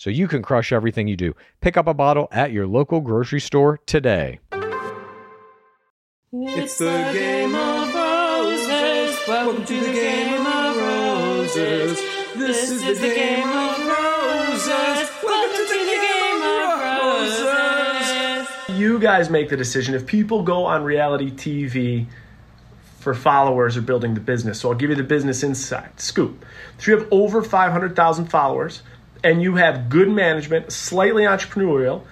so you can crush everything you do. Pick up a bottle at your local grocery store today. It's the game of roses. Welcome to the game of roses. This is the game of roses. Welcome to the game of roses. you guys make the decision. If people go on reality TV for followers or building the business, so I'll give you the business inside scoop. If you have over 500,000 followers and you have good management, slightly entrepreneurial,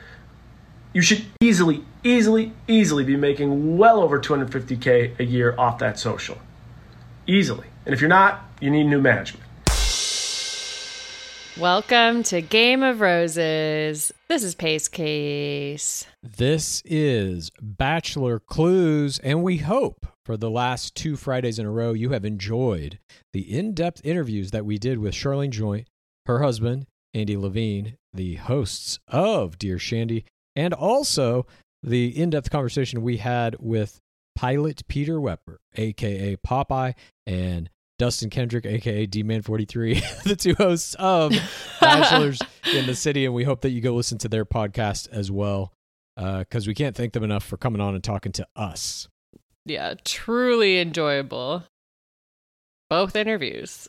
you should easily, easily, easily be making well over 250K a year off that social. Easily. And if you're not, you need new management. Welcome to Game of Roses. This is Pace Case. This is Bachelor Clues, and we hope for the last two Fridays in a row you have enjoyed the in depth interviews that we did with Charlene Joint, her husband, Andy Levine, the hosts of Dear Shandy, and also the in depth conversation we had with pilot Peter Weber, aka Popeye, and Dustin Kendrick, aka D Man 43, the two hosts of Bachelors in the City. And we hope that you go listen to their podcast as well, uh, because we can't thank them enough for coming on and talking to us. Yeah, truly enjoyable. Both interviews.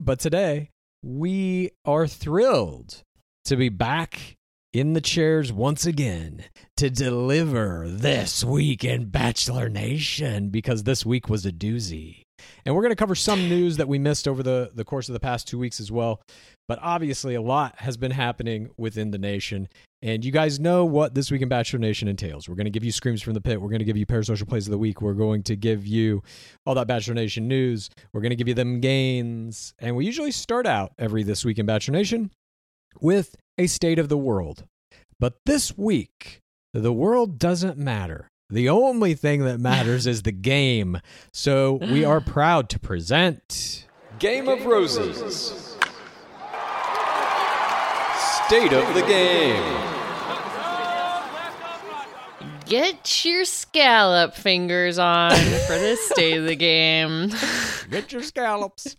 But today, we are thrilled to be back in the chairs once again to deliver this week in Bachelor Nation because this week was a doozy. And we're going to cover some news that we missed over the, the course of the past two weeks as well. But obviously, a lot has been happening within the nation. And you guys know what this week in Bachelor Nation entails. We're going to give you Screams from the Pit. We're going to give you Parasocial Plays of the Week. We're going to give you all that Bachelor Nation news. We're going to give you them gains. And we usually start out every This Week in Bachelor Nation with a state of the world. But this week, the world doesn't matter. The only thing that matters is the game. So we are proud to present Game of Roses. State of the game. Get your scallop fingers on for this state of the game. Get your scallops.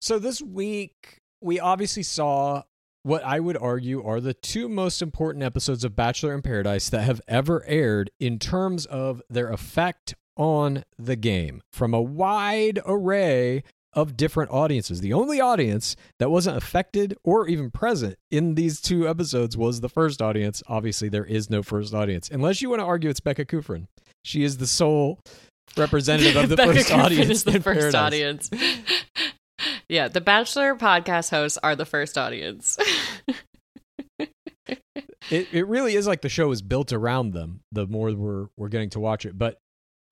so this week, we obviously saw what I would argue are the two most important episodes of Bachelor in Paradise that have ever aired in terms of their effect on the game from a wide array of different audiences. The only audience that wasn't affected or even present in these two episodes was the first audience. Obviously, there is no first audience, unless you want to argue it's Becca Kufrin. She is the sole representative of the first Griffin audience. is the first Paradise. audience. yeah, the Bachelor podcast hosts are the first audience. it, it really is like the show is built around them the more we're we're getting to watch it but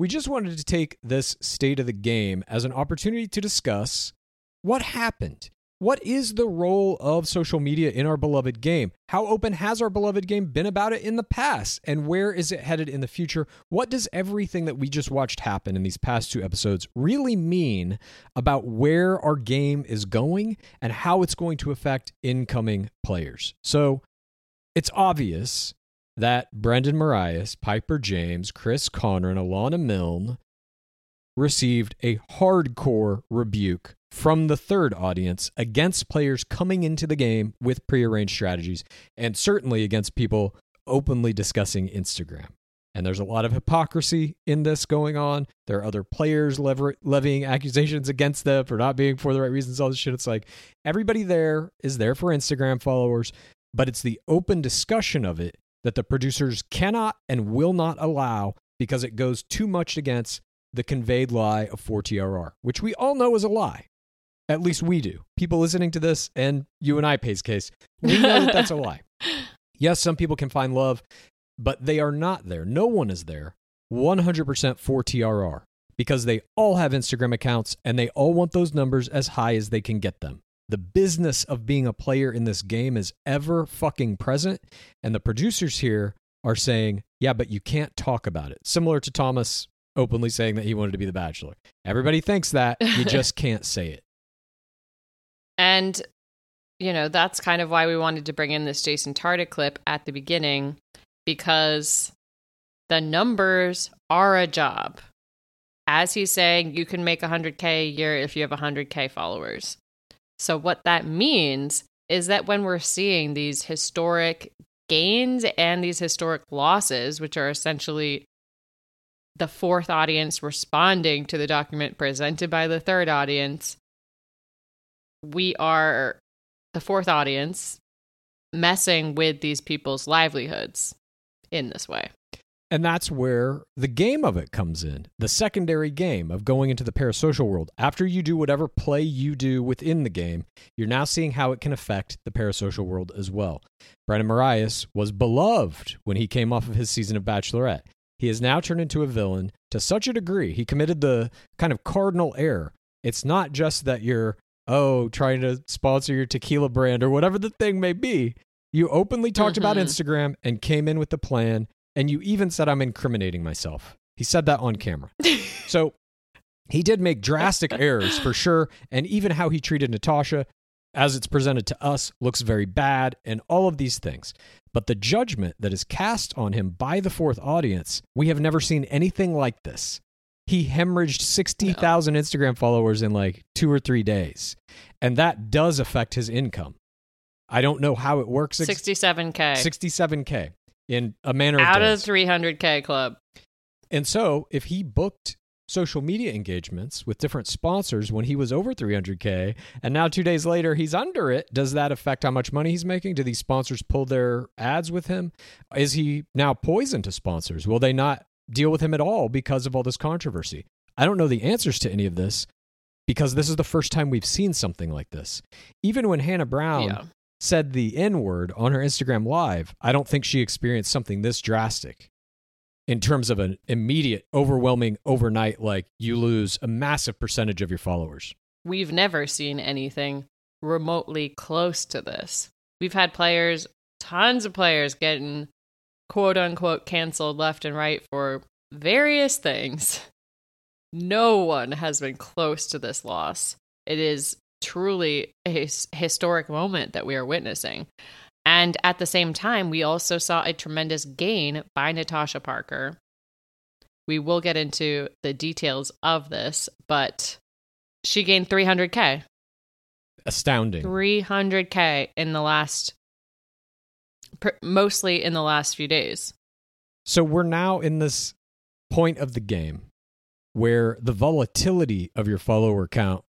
we just wanted to take this state of the game as an opportunity to discuss what happened. What is the role of social media in our beloved game? How open has our beloved game been about it in the past? And where is it headed in the future? What does everything that we just watched happen in these past two episodes really mean about where our game is going and how it's going to affect incoming players? So it's obvious that Brendan Morais, Piper James, Chris Conran, and Alana Milne received a hardcore rebuke from the third audience against players coming into the game with prearranged strategies, and certainly against people openly discussing Instagram. And there's a lot of hypocrisy in this going on. There are other players lever- levying accusations against them for not being for the right reasons, all this shit. It's like everybody there is there for Instagram followers but it's the open discussion of it that the producers cannot and will not allow because it goes too much against the conveyed lie of 4TRR, which we all know is a lie. At least we do. People listening to this, and you and I, Pace Case, we know that that's a lie. Yes, some people can find love, but they are not there. No one is there 100% for TRR because they all have Instagram accounts and they all want those numbers as high as they can get them. The business of being a player in this game is ever fucking present. And the producers here are saying, yeah, but you can't talk about it. Similar to Thomas openly saying that he wanted to be the bachelor. Everybody thinks that. You just can't say it. And, you know, that's kind of why we wanted to bring in this Jason Tartick clip at the beginning because the numbers are a job. As he's saying, you can make 100K a year if you have 100K followers. So, what that means is that when we're seeing these historic gains and these historic losses, which are essentially the fourth audience responding to the document presented by the third audience, we are the fourth audience messing with these people's livelihoods in this way. And that's where the game of it comes in. The secondary game of going into the parasocial world. After you do whatever play you do within the game, you're now seeing how it can affect the parasocial world as well. Brandon Morais was beloved when he came off of his season of Bachelorette. He has now turned into a villain to such a degree. He committed the kind of cardinal error. It's not just that you're, oh, trying to sponsor your tequila brand or whatever the thing may be. You openly talked about Mhm. Instagram and came in with the plan and you even said I'm incriminating myself. He said that on camera. so he did make drastic errors for sure, and even how he treated Natasha, as it's presented to us, looks very bad, and all of these things. But the judgment that is cast on him by the fourth audience, we have never seen anything like this. He hemorrhaged 60,000 Instagram followers in like two or three days, and that does affect his income. I don't know how it works. 67K 67K in a manner of out of days. 300K club. And so, if he booked social media engagements with different sponsors when he was over 300K, and now two days later he's under it, does that affect how much money he's making? Do these sponsors pull their ads with him? Is he now poison to sponsors? Will they not deal with him at all because of all this controversy? I don't know the answers to any of this because this is the first time we've seen something like this. Even when Hannah Brown Yeah. Said the N word on her Instagram live, I don't think she experienced something this drastic in terms of an immediate, overwhelming, overnight, like you lose a massive percentage of your followers. We've never seen anything remotely close to this. We've had players, tons of players getting quote unquote canceled left and right for various things. No one has been close to this loss. It is truly a historic moment that we are witnessing. And at the same time, we also saw a tremendous gain by Natasha Parker. We will get into the details of this, but she gained 300K. Astounding. 300K in the last, pr- mostly in the last few days. So we're now in this point of the game where the volatility of your follower count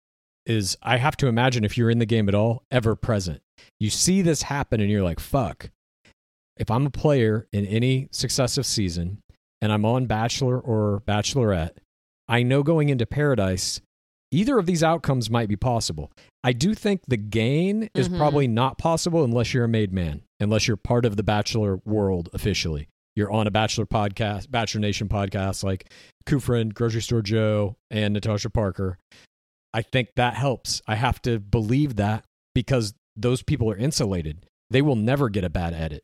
is, I have to imagine, if you're in the game at all, ever present. You see this happen and you're like, fuck. If I'm a player in any successive season and I'm on Bachelor or Bachelorette, I know going into Paradise, either of these outcomes might be possible. I do think the gain is Mhm. probably not possible unless you're a made man, unless you're part of the Bachelor world officially. You're on a Bachelor podcast, Bachelor Nation podcast, like Kufrin, Grocery Store Joe, and Natasha Parker. I think that helps. I have to believe that because those people are insulated. They will never get a bad edit.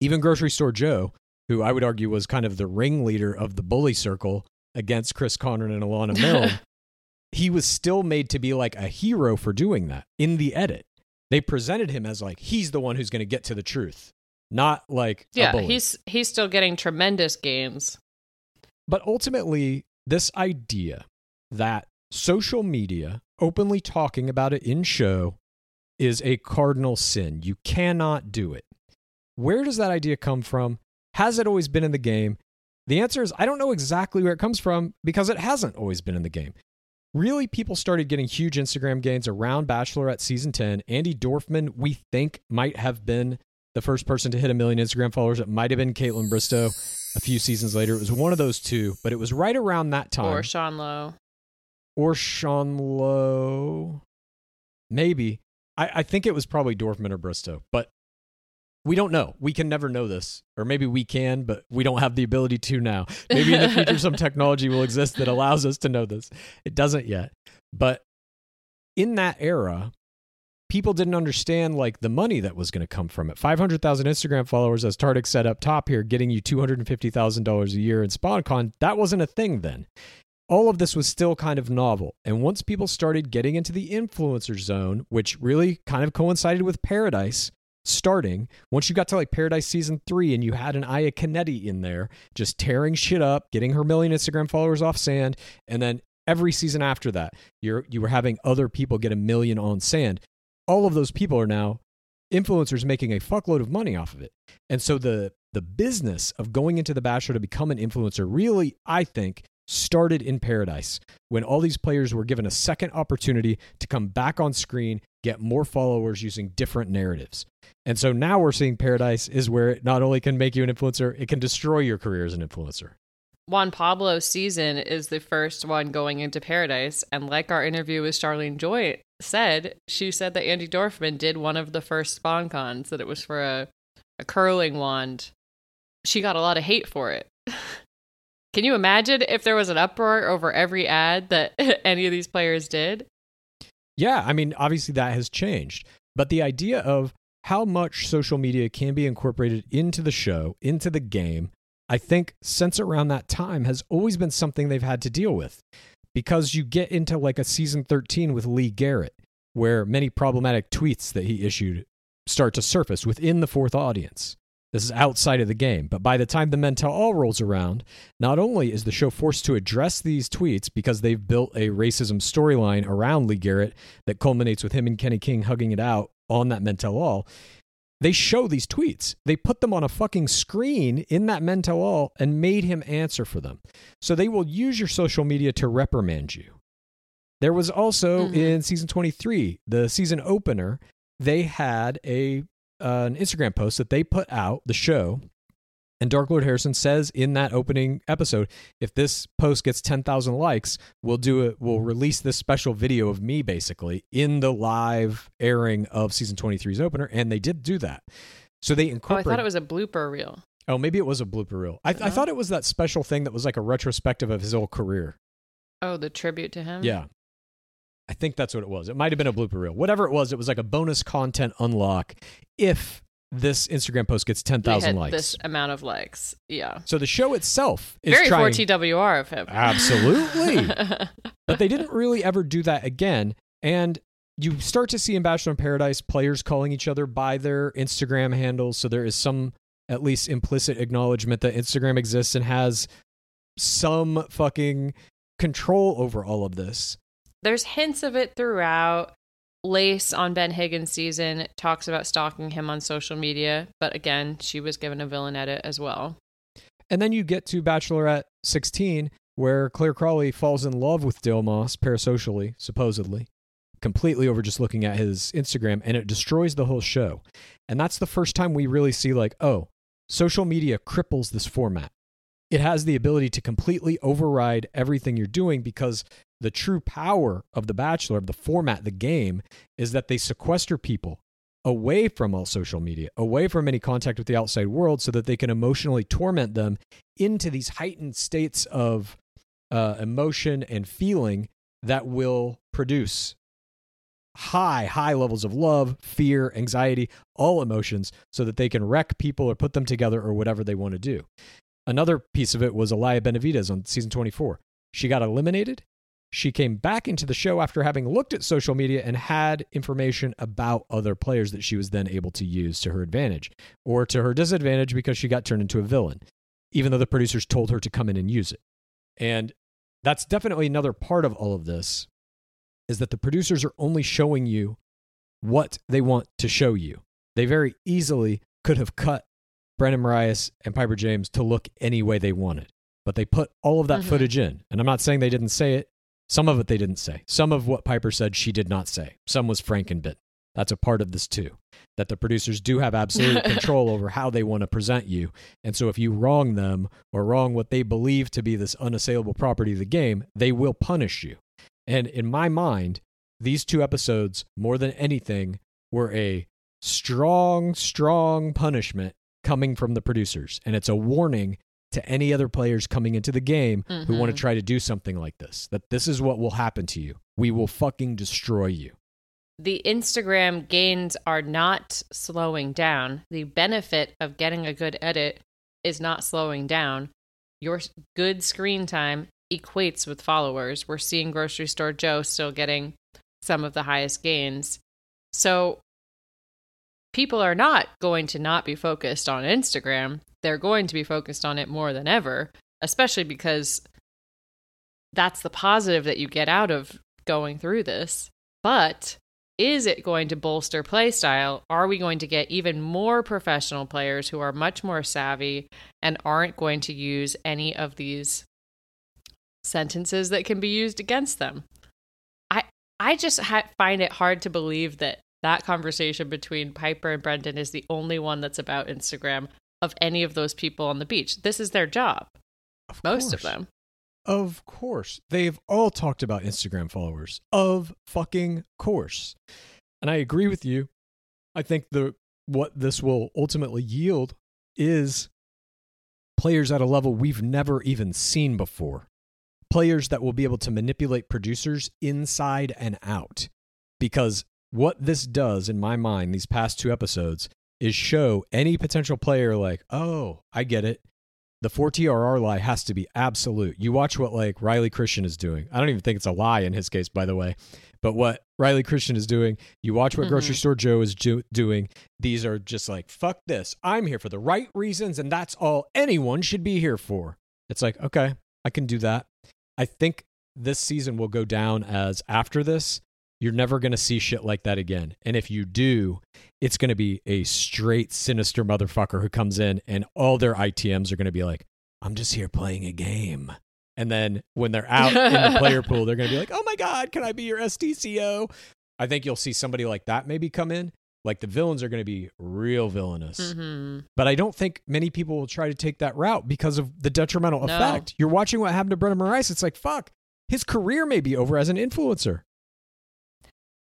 Even Grocery Store Joe, who I would argue was kind of the ringleader of the bully circle against Chris Conran and Alana Milne, he was still made to be like a hero for doing that in the edit. They presented him as like he's the one who's going to get to the truth, not like Yeah, he's he's still getting tremendous gains. But ultimately, this idea that social media openly talking about it in show is a cardinal sin. You cannot do it. Where does that idea come from? Has it always been in the game? The answer is I don't know exactly where it comes from because it hasn't always been in the game. Really, people started getting huge Instagram gains around Bachelorette season 10. Andi Dorfman, we think, might have been the first person to hit a million Instagram followers. It might have been Kaitlyn Bristowe a few seasons later. It was one of those two, but it was right around that time. Or Sean Lowe. Or Sean Lowe. Maybe. I, I think it was probably Dorfman or Bristowe, but we don't know. We can never know this. Or maybe we can, but we don't have the ability to now. Maybe in the future some technology will exist that allows us to know this. It doesn't yet. But in that era, people didn't understand like the money that was going to come from it. 500,000 Instagram followers as Tartick said up top here getting you $250,000 a year in SponCon, that wasn't a thing then all of this was still kind of novel. And once people started getting into the influencer zone, which really kind of coincided with Paradise starting, once you got to like Paradise season three and you had an Iaconetti in there just tearing shit up, getting her million Instagram followers off sand, and then every season after that, you're you were having other people get a million on sand. All of those people are now influencers making a fuckload of money off of it. And so the the business of going into the bachelor to become an influencer really, I think, started in paradise when all these players were given a second opportunity to come back on screen, get more followers using different narratives. And so now we're seeing paradise is where it not only can make you an influencer, it can destroy your career as an influencer. Juan Pablo's season is the first one going into paradise. And like our interview with Charlene Joy said, she said that Andi Dorfman did one of the first spon cons, that it was for a, a curling wand. She got a lot of hate for it. Can you imagine if there was an uproar over every ad that any of these players did? Yeah, I mean, obviously that has changed. But the idea of how much social media can be incorporated into the show, into the game, I think since around that time has always been something they've had to deal with. Because you get into like a season 13 with Lee Garrett, where many problematic tweets that he issued start to surface within the fourth audience. This is outside of the game. But by the time the Men Tell All rolls around, not only is the show forced to address these tweets because they've built a racism storyline around Lee Garrett that culminates with him and Kenny King hugging it out on that Men Tell All, they show these tweets. They put them on a fucking screen in that Men Tell All and made him answer for them. So they will use your social media to reprimand you. There was also Mhm. in season 23, the season opener, they had a uh, an Instagram post that they put out, the show, and Dark Lord Harrison says in that opening episode, if this post gets 10,000 likes, we'll do it. We'll release this special video of me basically in the live airing of season 23's opener. And they did do that. So they Oh, I thought it was a blooper reel. Oh, maybe it was a blooper reel. I, I Uh-huh. thought it was that special thing that was like a retrospective of his whole career. Oh, the tribute to him? Yeah. I think that's what it was. It might have been a blooper reel. Whatever it was, it was like a bonus content unlock if this Instagram post gets They 10,000 likes. this amount of likes. Yeah. So the show itself is Very trying, 4TWR of him. Absolutely. but they didn't really ever do that again. And you start to see in Bachelor in Paradise players calling each other by their Instagram handles. So there is some, at least implicit acknowledgement that Instagram exists and has some fucking control over all of this. There's hints of it throughout. Lace on Ben Higgins season talks about stalking him on social media, but again, she was given a villain edit as well. And then you get to Bachelorette 16, where Clare Crawley falls in love with Dale Moss parasocially, supposedly, completely over just looking at his Instagram, and it destroys the whole show. And that's the first time we really see, like, oh, social media cripples this format. It has the ability to completely override everything you're doing because the true power of The Bachelor, of the format, the game, is that they sequester people away from all social media, away from any contact with the outside world, so that they can emotionally torment them into these heightened states of uh, emotion and feeling that will produce high, high levels of love, fear, anxiety, all emotions, so that they can wreck people or put them together or whatever they want to do. Another piece of it was Alayah Benavidez on season 24. She got eliminated. She came back into the show after having looked at social media and had information about other players that she was then able to use to her advantage or to her disadvantage because she got turned into a villain, even though the producers told her to come in and use it. And that's definitely another part of all of this is that the producers are only showing you what they want to show you. They very easily could have cut Brendan Morais and Piper James to look any way they wanted, but they put all of that Mhm. footage in. And I'm not saying they didn't say it. Some of it they didn't say. Some of what Piper said she did not say. Some was Frankenbit. That's a part of this too. That the producers do have absolute control over how they want to present you. And so if you wrong them or wrong what they believe to be this unassailable property of the game, they will punish you. And in my mind, these two episodes, more than anything, were a strong, strong punishment coming from the producers. And it's a warning to any other players coming into the game who want to mm-hmm. try to do something like this that this is what will happen to you. We will fucking destroy you. the Instagram gains are not slowing down. The benefit of getting a good edit is not slowing down. Your good screen time equates with followers. We're seeing grocery store Joe still getting some of the highest gains. So people are not going to not be focused on Instagram. They're going to be focused on it more than ever, especially because that's the positive that you get out of going through this. But is it going to bolster play style? Are we going to get even more professional players who are much more savvy and aren't going to use any of these sentences that can be used against them? I I just ha- find it hard to believe that that conversation between Piper and Brendan is the only one that's about Instagram of any of those people on the beach. This is their job. Of Most of them. Of course. They've all talked about Instagram followers. Of fucking course. And I agree with you. I think the what this will ultimately yield is players at a level we've never even seen before. Players that will be able to manipulate producers inside and out. Because what this does in my mind these past two episodes is show any potential player like, "Oh, I get it the 4TRR lie has to be absolute. You watch what like Riley Christian is doing. I don't even think it's a lie in his case, by the way. But what Riley Christian is doing, you watch what Grocery Mhm. Store Joe is ju- doing. These are just like, fuck this. I'm here for the right reasons, and that's all anyone should be here for. It's like, okay, I can do that. I think this season will go down as after this, you're never going to see shit like that again. And if you do, it's going to be a straight sinister motherfucker who comes in and all their ITMs are going to be like, I'm just here playing a game. And then when they're out in the player pool, they're going to be like, oh my God, can I be your STCO? I think you'll see somebody like that maybe come in. Like the villains are going to be real villainous. hmm But I don't think many people will try to take that route because of the detrimental No. effect. You're watching what happened to Brendan Morais. It's like, fuck, his career may be over as an influencer.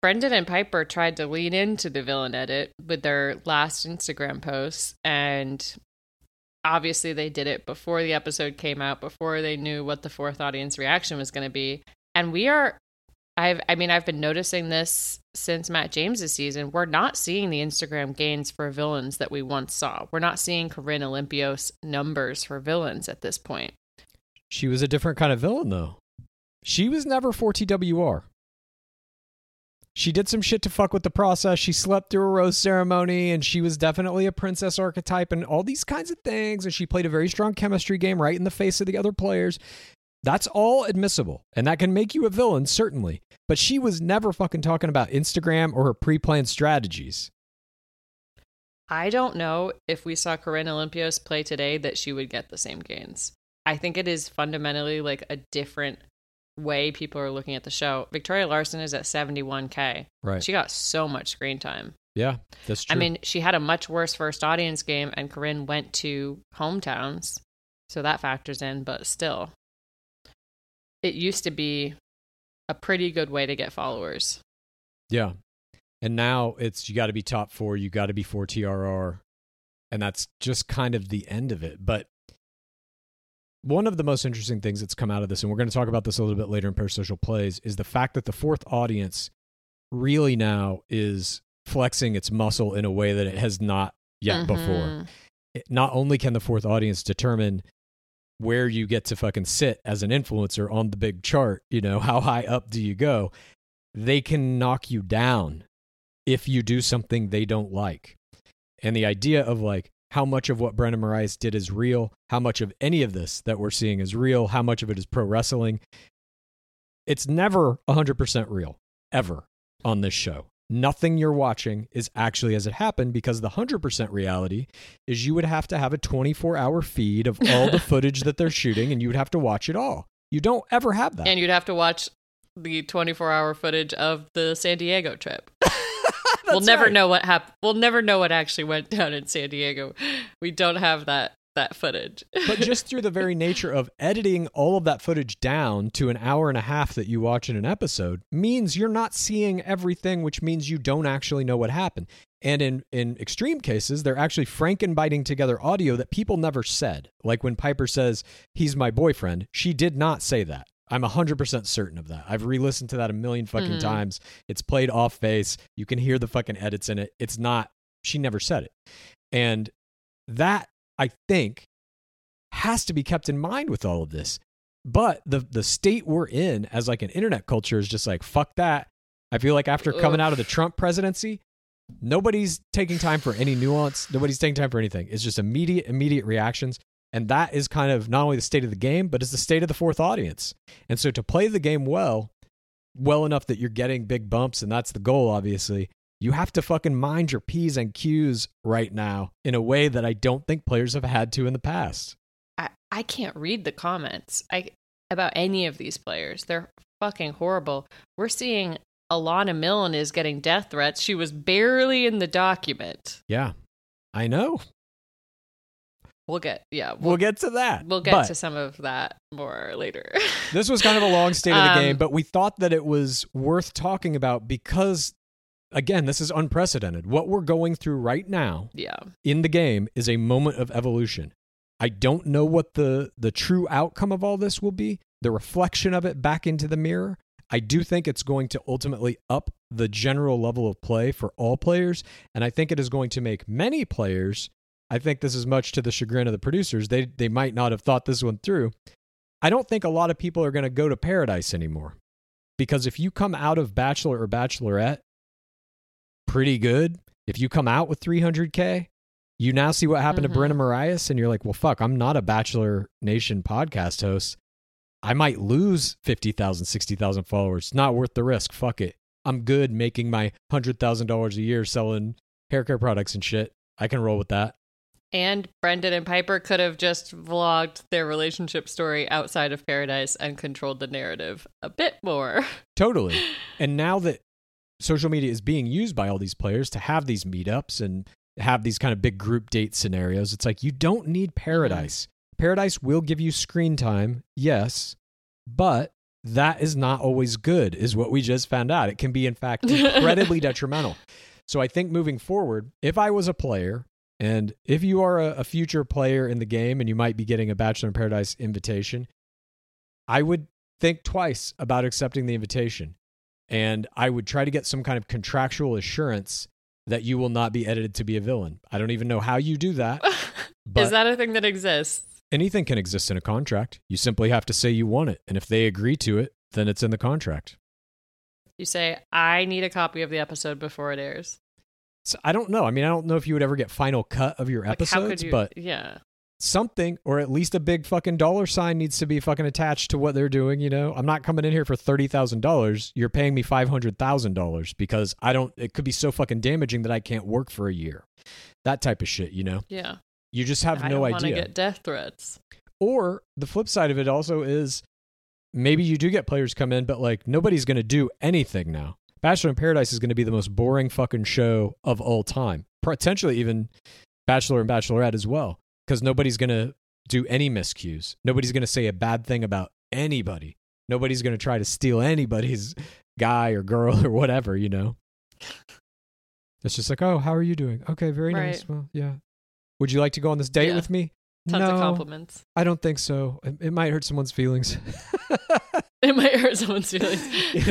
Brendan and Piper tried to lean into the villain edit with their last Instagram posts, and obviously they did it before the episode came out, before they knew what the fourth audience reaction was going to be. And we are, I've, I mean, I've been noticing this since Matt James's season. We're not seeing the Instagram gains for villains that we once saw. We're not seeing Corinne Olympios numbers for villains at this point. She was a different kind of villain, though. She was never 4TWR. She did some shit to fuck with the process. She slept through a rose ceremony and she was definitely a princess archetype and all these kinds of things. And she played a very strong chemistry game right in the face of the other players. That's all admissible. And that can make you a villain, certainly. But she was never fucking talking about Instagram or her pre planned strategies. I don't know if we saw Corinne Olympios play today that she would get the same gains. I think it is fundamentally like a different way people are looking at the show. Victoria Larson is at 71K. Right. She got so much screen time. Yeah, that's true. I mean, she had a much worse first audience game, and Corinne went to hometowns. So that factors in, but still. It used to be a pretty good way to get followers. Yeah. And now it's you got to be top four, you got to be four TRR. And that's just kind of the end of it. But one of the most interesting things that's come out of this, and we're going to talk about this a little bit later in Parasocial Plays, is the fact that the fourth audience really now is flexing its muscle in a way that it has not yet before. Mhm. It- not only can the fourth audience determine where you get to fucking sit as an influencer on the big chart, you know, how high up do you go? They can knock you down if you do something they don't like. And the idea of like how much of what Brendan Morais did is real, how much of any of this that we're seeing is real, how much of it is pro wrestling. It's never 100% real, ever, on this show. Nothing you're watching is actually as it happened because the 100% reality is you would have to have a 24 hour feed of all the footage that they're shooting and you would have to watch it all. You don't ever have that. And you'd have to watch the 24 hour footage of the San Diego trip. We'll never right. know what happened. We'll never know what actually went down in San Diego. We don't have that that footage. but just through the very nature of editing all of that footage down to an hour and a half that you watch in an episode means you're not seeing everything, which means you don't actually know what happened. And in, in extreme cases, they're actually frankenbiting together audio that people never said. Like when Piper says, he's my boyfriend, she did not say that. I'm 100% certain of that. I've re listened to that a million fucking Mhm. times. It's played off base. You can hear the fucking edits in it. It's not, she never said it. And that, I think, has to be kept in mind with all of this. But the the state we're in as like an internet culture is just like fuck that. I feel like after coming out of the Trump presidency, nobody's taking time for any nuance. Nobody's taking time for anything. It's just immediate immediate reactions. And that is kind of not only the state of the game, but it's the state of the fourth audience. And so to play the game well, well enough that you're getting big bumps, and that's the goal, obviously, you have to fucking mind your P's and Q's right now in a way that I don't think players have had to in the past. I, I can't read the comments I about any of these players. They're fucking horrible. We're seeing Alana Milne is getting death threats. She was barely in the document. Yeah, I know. We'll get yeah. We'll get to that. We'll get But to some of that more later. this was kind of a long state of the Um, game, but we thought that it was worth talking about because, again, this is unprecedented. What we're going through right now yeah. in the game is a moment of evolution. I don't know what the the true outcome of all this will be, the reflection of it back into the mirror. I do think it's going to ultimately up the general level of play for all players, and I think it is going to make many players. I think this is much to the chagrin of the producers. They they might not have thought this one through. I don't think a lot of people are going to go to paradise anymore. Because if you come out of bachelor or bachelorette pretty good, if you come out with 300k, you now see what happened Mhm. to Brenna Morais, and you're like, well, fuck, I'm not a Bachelor Nation podcast host. I might lose 50,000, 60,000 followers. It's not worth the risk. Fuck it. I'm good making my $100,000 a year selling hair care products and shit. I can roll with that. And Brendan and Piper could have just vlogged their relationship story outside of Paradise and controlled the narrative a bit more. Totally. And now that social media is being used by all these players to have these meetups and have these kind of big group date scenarios, it's like you don't need mm-hmm. paradise. Paradise will give you screen time, yes, but that is not always good, is what we just found out. It can be, in fact, incredibly detrimental. So I think moving forward, if I was a player, and if you are a, a future player in the game and you might be getting a Bachelor in Paradise invitation, I would think twice about accepting the invitation. And I would try to get some kind of contractual assurance that you will not be edited to be a villain. I don't even know how you do that. Is that a thing that exists? anything can exist in a contract. You simply have to say you want it. And if they agree to it, then it's in the contract. You say, I need a copy of the episode before it airs. So I don't know. I mean, I don't know if you would ever get final cut of your Like, episodes, you- but yeah. something or at least a big fucking dollar sign needs to be fucking attached to what they're doing, you know? I'm not coming in here for $30,000. You're paying me $500,000 because I don't it could be so fucking damaging that I can't work for a year. That type of shit, you know? Yeah. You just have I no idea. get death threats. Or the flip side of it also is maybe you do get players come in, but like nobody's going to do anything now. Bachelor in Paradise is going to be the most boring fucking show of all time. Potentially even Bachelor and Bachelorette as well, because nobody's going to do any miscues. Nobody's going to say a bad thing about anybody. Nobody's going to try to steal anybody's guy or girl or whatever, you know? It's just like, oh, how are you doing? Okay, very nice. Well, yeah. Would you like to go on this date Yeah. with me? Tons no, of compliments. I don't think so. It, it might hurt someone's feelings. It might hurt someone's feelings.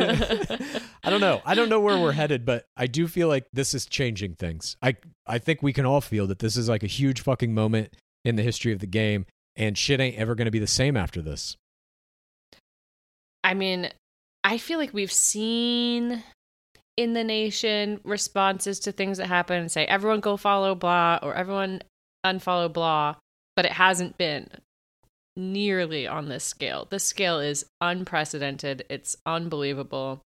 I don't know. I don't know where we're headed, but I do feel like this is changing things. I I think we can all feel that this is like a huge fucking moment in the history of the game, and shit ain't ever going to be the same after this. I mean, I feel like we've seen in the nation responses to things that happen and say, everyone go follow blah or everyone unfollow blah, but it hasn't been nearly on this scale. This scale is unprecedented. It's unbelievable.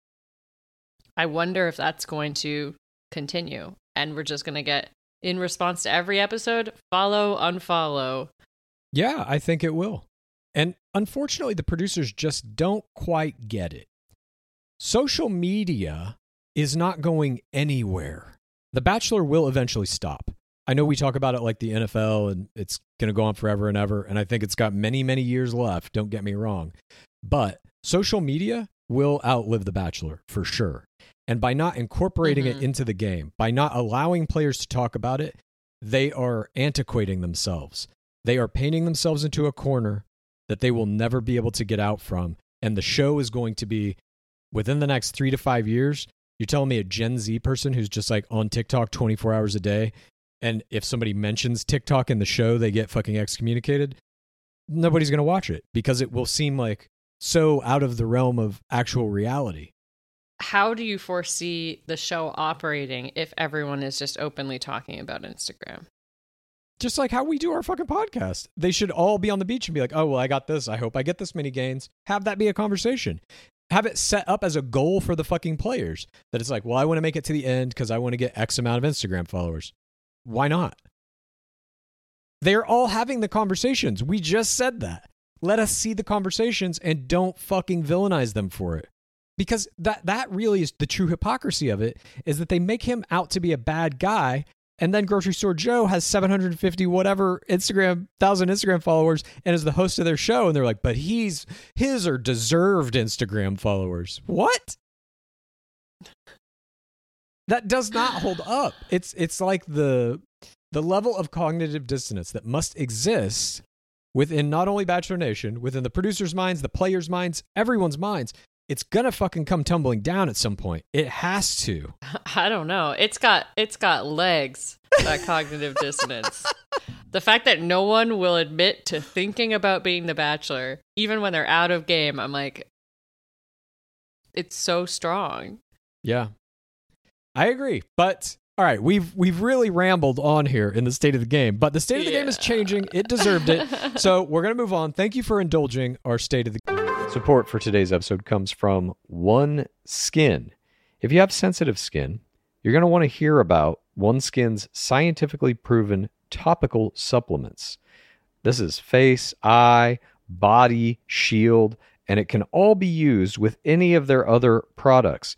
I wonder if that's going to continue and we're just going to get, in response to every episode, follow, unfollow. Yeah, I think it will. And unfortunately, the producers just don't quite get it. Social media is not going anywhere. The Bachelor will eventually stop. I know we talk about it like the NFL and it's going to go on forever and ever. And I think it's got many, many years left. Don't get me wrong. But social media will outlive The Bachelor for sure. And by not incorporating Mhm. it into the game, by not allowing players to talk about it, they are antiquating themselves. They are painting themselves into a corner that they will never be able to get out from. And the show is going to be within the next three to five years. You're telling me a Gen Z person who's just like on TikTok 24 hours a day, and if somebody mentions TikTok in the show, they get fucking excommunicated. Nobody's going to watch it because it will seem like so out of the realm of actual reality. How do you foresee the show operating if everyone is just openly talking about Instagram? just like how we do our fucking podcast. They should all be on the beach and be like, oh, well, I got this. I hope I get this many gains. Have that be a conversation. Have it set up as a goal for the fucking players that it's like, well, I want to make it to the end because I want to get X amount of Instagram followers. Why not? They're all having the conversations. We just said that. Let us see the conversations and don't fucking villainize them for it. Because that that really is the true hypocrisy of it is that they make him out to be a bad guy and then grocery store joe has 750 whatever instagram thousand instagram followers and is the host of their show and they're like but he's his are deserved instagram followers what that does not hold up it's it's like the the level of cognitive dissonance that must exist within not only bachelor nation within the producers minds the players minds everyone's minds it's gonna fucking come tumbling down at some point it has to I don't know. It's got it's got legs. That cognitive dissonance. The fact that no one will admit to thinking about being the bachelor, even when they're out of game, I'm like, it's so strong. Yeah. I agree. But all right, we've we've really rambled on here in the state of the game, but the state of the game is changing. It deserved it. so we're gonna move on. Thank you for indulging our state of the Support for today's episode comes from One Skin. If you have sensitive skin, you're going to want to hear about OneSkin's scientifically proven topical supplements. This is face, eye, body, shield, and it can all be used with any of their other products,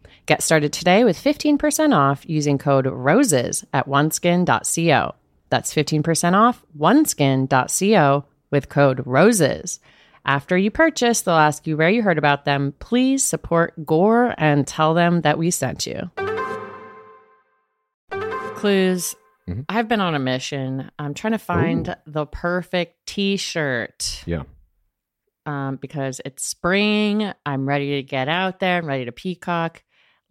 Get started today with 15% off using code ROSES at oneskin.co. That's 15% off oneskin.co with code ROSES. After you purchase, they'll ask you where you heard about them. Please support Gore and tell them that we sent you. Clues. Mhm. I've been on a mission. I'm trying to find the perfect t shirt Yeah. um, because it's spring. I'm ready to get out there. I'm ready to peacock.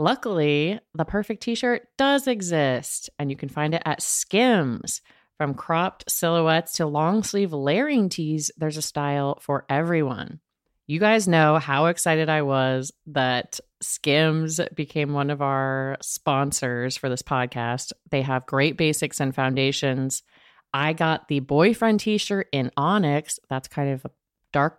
Luckily, the perfect t shirt does exist, and you can find it at Skims. From cropped silhouettes to long sleeve layering tees, there's a style for everyone. You guys know how excited I was that Skims became one of our sponsors for this podcast. They have great basics and foundations. I got the boyfriend t shirt in Onyx. That's kind of a dark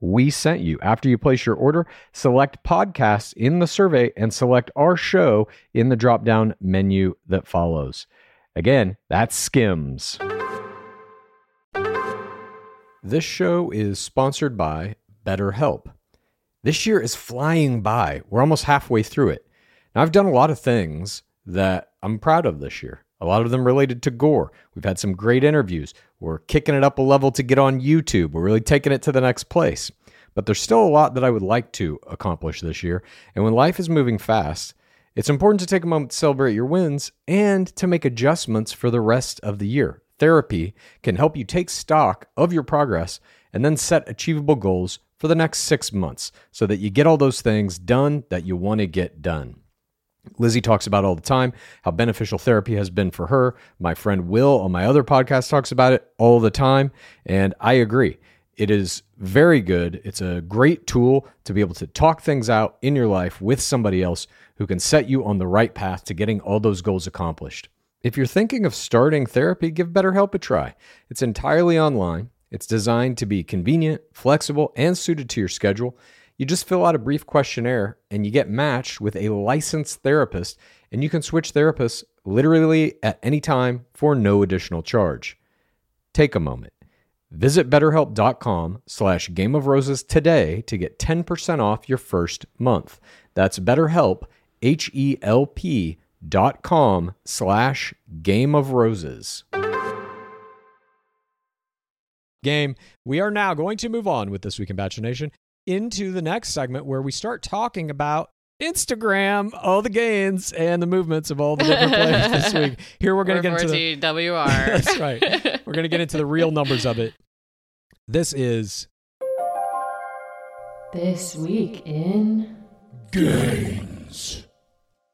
we sent you. After you place your order, select podcasts in the survey and select our show in the drop down menu that follows. Again, that's Skims. This show is sponsored by BetterHelp. This year is flying by. We're almost halfway through it. Now, I've done a lot of things that I'm proud of this year. A lot of them related to gore. We've had some great interviews. We're kicking it up a level to get on YouTube. We're really taking it to the next place. But there's still a lot that I would like to accomplish this year. And when life is moving fast, it's important to take a moment to celebrate your wins and to make adjustments for the rest of the year. Therapy can help you take stock of your progress and then set achievable goals for the next six months so that you get all those things done that you want to get done. Lizzie talks about all the time how beneficial therapy has been for her. My friend Will on my other podcast talks about it all the time. And I agree. It is very good. It's a great tool to be able to talk things out in your life with somebody else who can set you on the right path to getting all those goals accomplished. If you're thinking of starting therapy, give BetterHelp a try. It's entirely online. It's designed to be convenient, flexible, and suited to your schedule. You just fill out a brief questionnaire and you get matched with a licensed therapist, and you can switch therapists literally at any time for no additional charge. Take a moment. Visit betterhelp.com slash game of roses today to get 10% off your first month. That's betterhelp, H-E-L-P dot com slash game of roses. game. We are now going to move on with This Week in Bachelor Nation into the next segment where we start talking about Instagram, all the gains and the movements of all the different players this week. Here we're going to get into the, WR. That's right. We're going to get into the real numbers of it. This is This week in gains.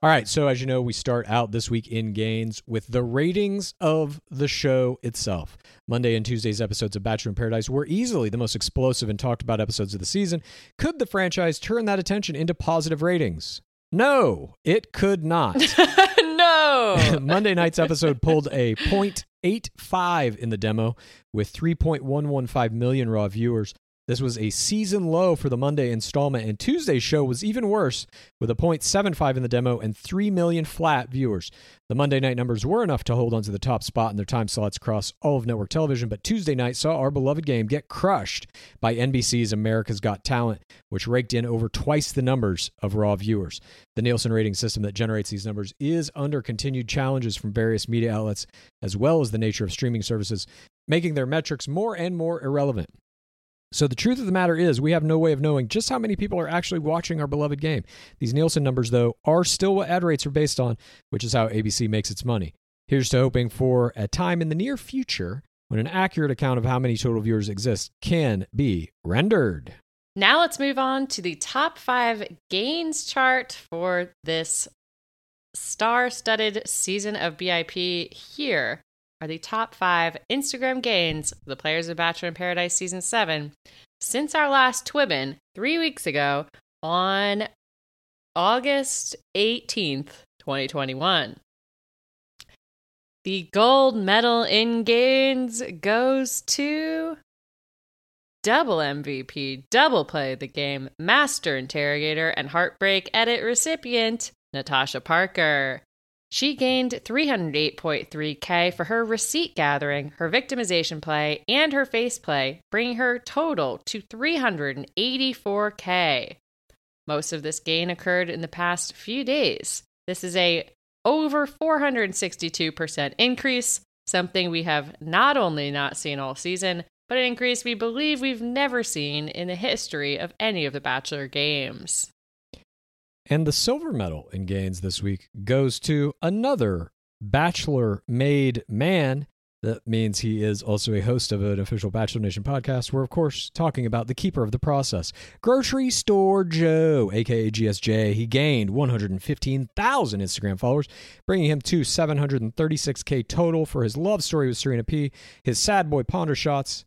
All right, so as you know, we start out this week in gains with the ratings of the show itself. Monday and Tuesday's episodes of Bachelor in Paradise were easily the most explosive and talked about episodes of the season. Could the franchise turn that attention into positive ratings? No, it could not. no. Monday night's episode pulled a 0.85 in the demo with 3.115 million raw viewers. This was a season low for the Monday installment, and Tuesday's show was even worse with a 0.75 in the demo and 3 million flat viewers. The Monday night numbers were enough to hold onto the top spot in their time slots across all of network television, but Tuesday night saw our beloved game get crushed by NBC's America's Got Talent, which raked in over twice the numbers of raw viewers. The Nielsen rating system that generates these numbers is under continued challenges from various media outlets, as well as the nature of streaming services, making their metrics more and more irrelevant. So the truth of the matter is, we have no way of knowing just how many people are actually watching our beloved game. These Nielsen numbers, though, are still what ad rates are based on, which is how ABC makes its money. Here's to hoping for a time in the near future when an accurate account of how many total viewers exist can be rendered. Now let's move on to the top five gains chart for this star studded season of BIP here. Are the top five Instagram gains of the players of Bachelor in Paradise season seven since our last Twibbin three weeks ago on August 18th, 2021. The gold medal in gains goes to double MVP, double play of the game, master interrogator, and heartbreak edit recipient, Natasha Parker. She gained 308.3K for her receipt gathering, her victimization play, and her face play, bringing her total to 384K. Most of this gain occurred in the past few days. This is a over 462% increase, something we have not only not seen all season, but an increase we believe we've never seen in the history of any of the Bachelor games. And the silver medal in gains this week goes to another Bachelor made man. That means he is also a host of an official Bachelor Nation podcast. We're, of course, talking about the keeper of the process, Grocery Store Joe, aka GSJ. He gained 115,000 Instagram followers, bringing him to 736K total for his love story with Serena P, his sad boy ponder shots,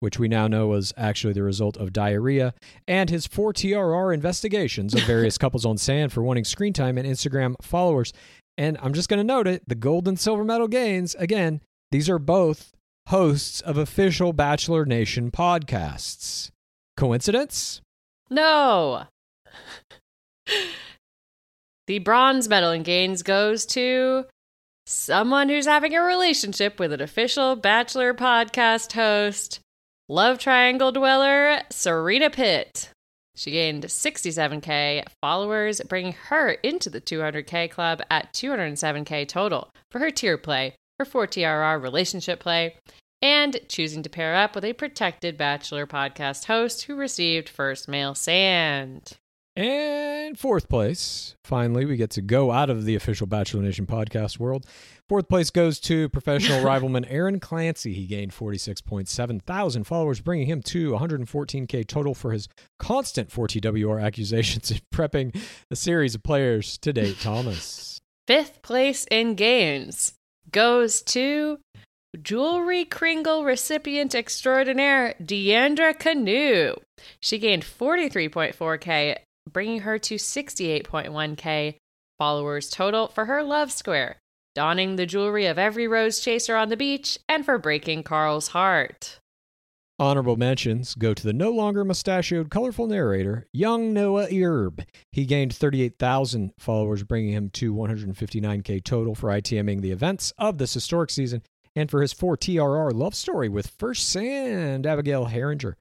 which we now know was actually the result of diarrhea, and his 4TRR investigations of various couples on sand for wanting screen time and Instagram followers. And I'm just going to note it the gold and silver medal gains, again, these are both hosts of official Bachelor Nation podcasts. Coincidence? No! the bronze medal in gains goes to someone who's having a relationship with an official Bachelor podcast host, love triangle dweller, Serena Pitt. She gained 67K followers, bringing her into the 200K club at 207K total for her tier play, her 4TRR relationship play, and choosing to pair up with a protected Bachelor podcast host who received first male sand. And fourth place, finally, we get to go out of the official Bachelor Nation podcast world. Fourth place goes to professional rivalman Aaron Clancy. He gained 46.7 thousand followers, bringing him to 114K total for his constant 4TWR accusations in prepping a series of players to date Thomas. Fifth place in gains goes to jewelry Kringle recipient extraordinaire Deandra Kanu. She gained 43.4K, bringing her to 68.1K followers total for her love square, donning the jewelry of every rose chaser on the beach, and for breaking Carl's heart. Honorable mentions go to the no longer mustachioed, colorful narrator, young Noah Erb. He gained 38,000 followers, bringing him to 159K total for ITMing the events of this historic season and for his 4TRR love story with First Sand, Abigail Heringer.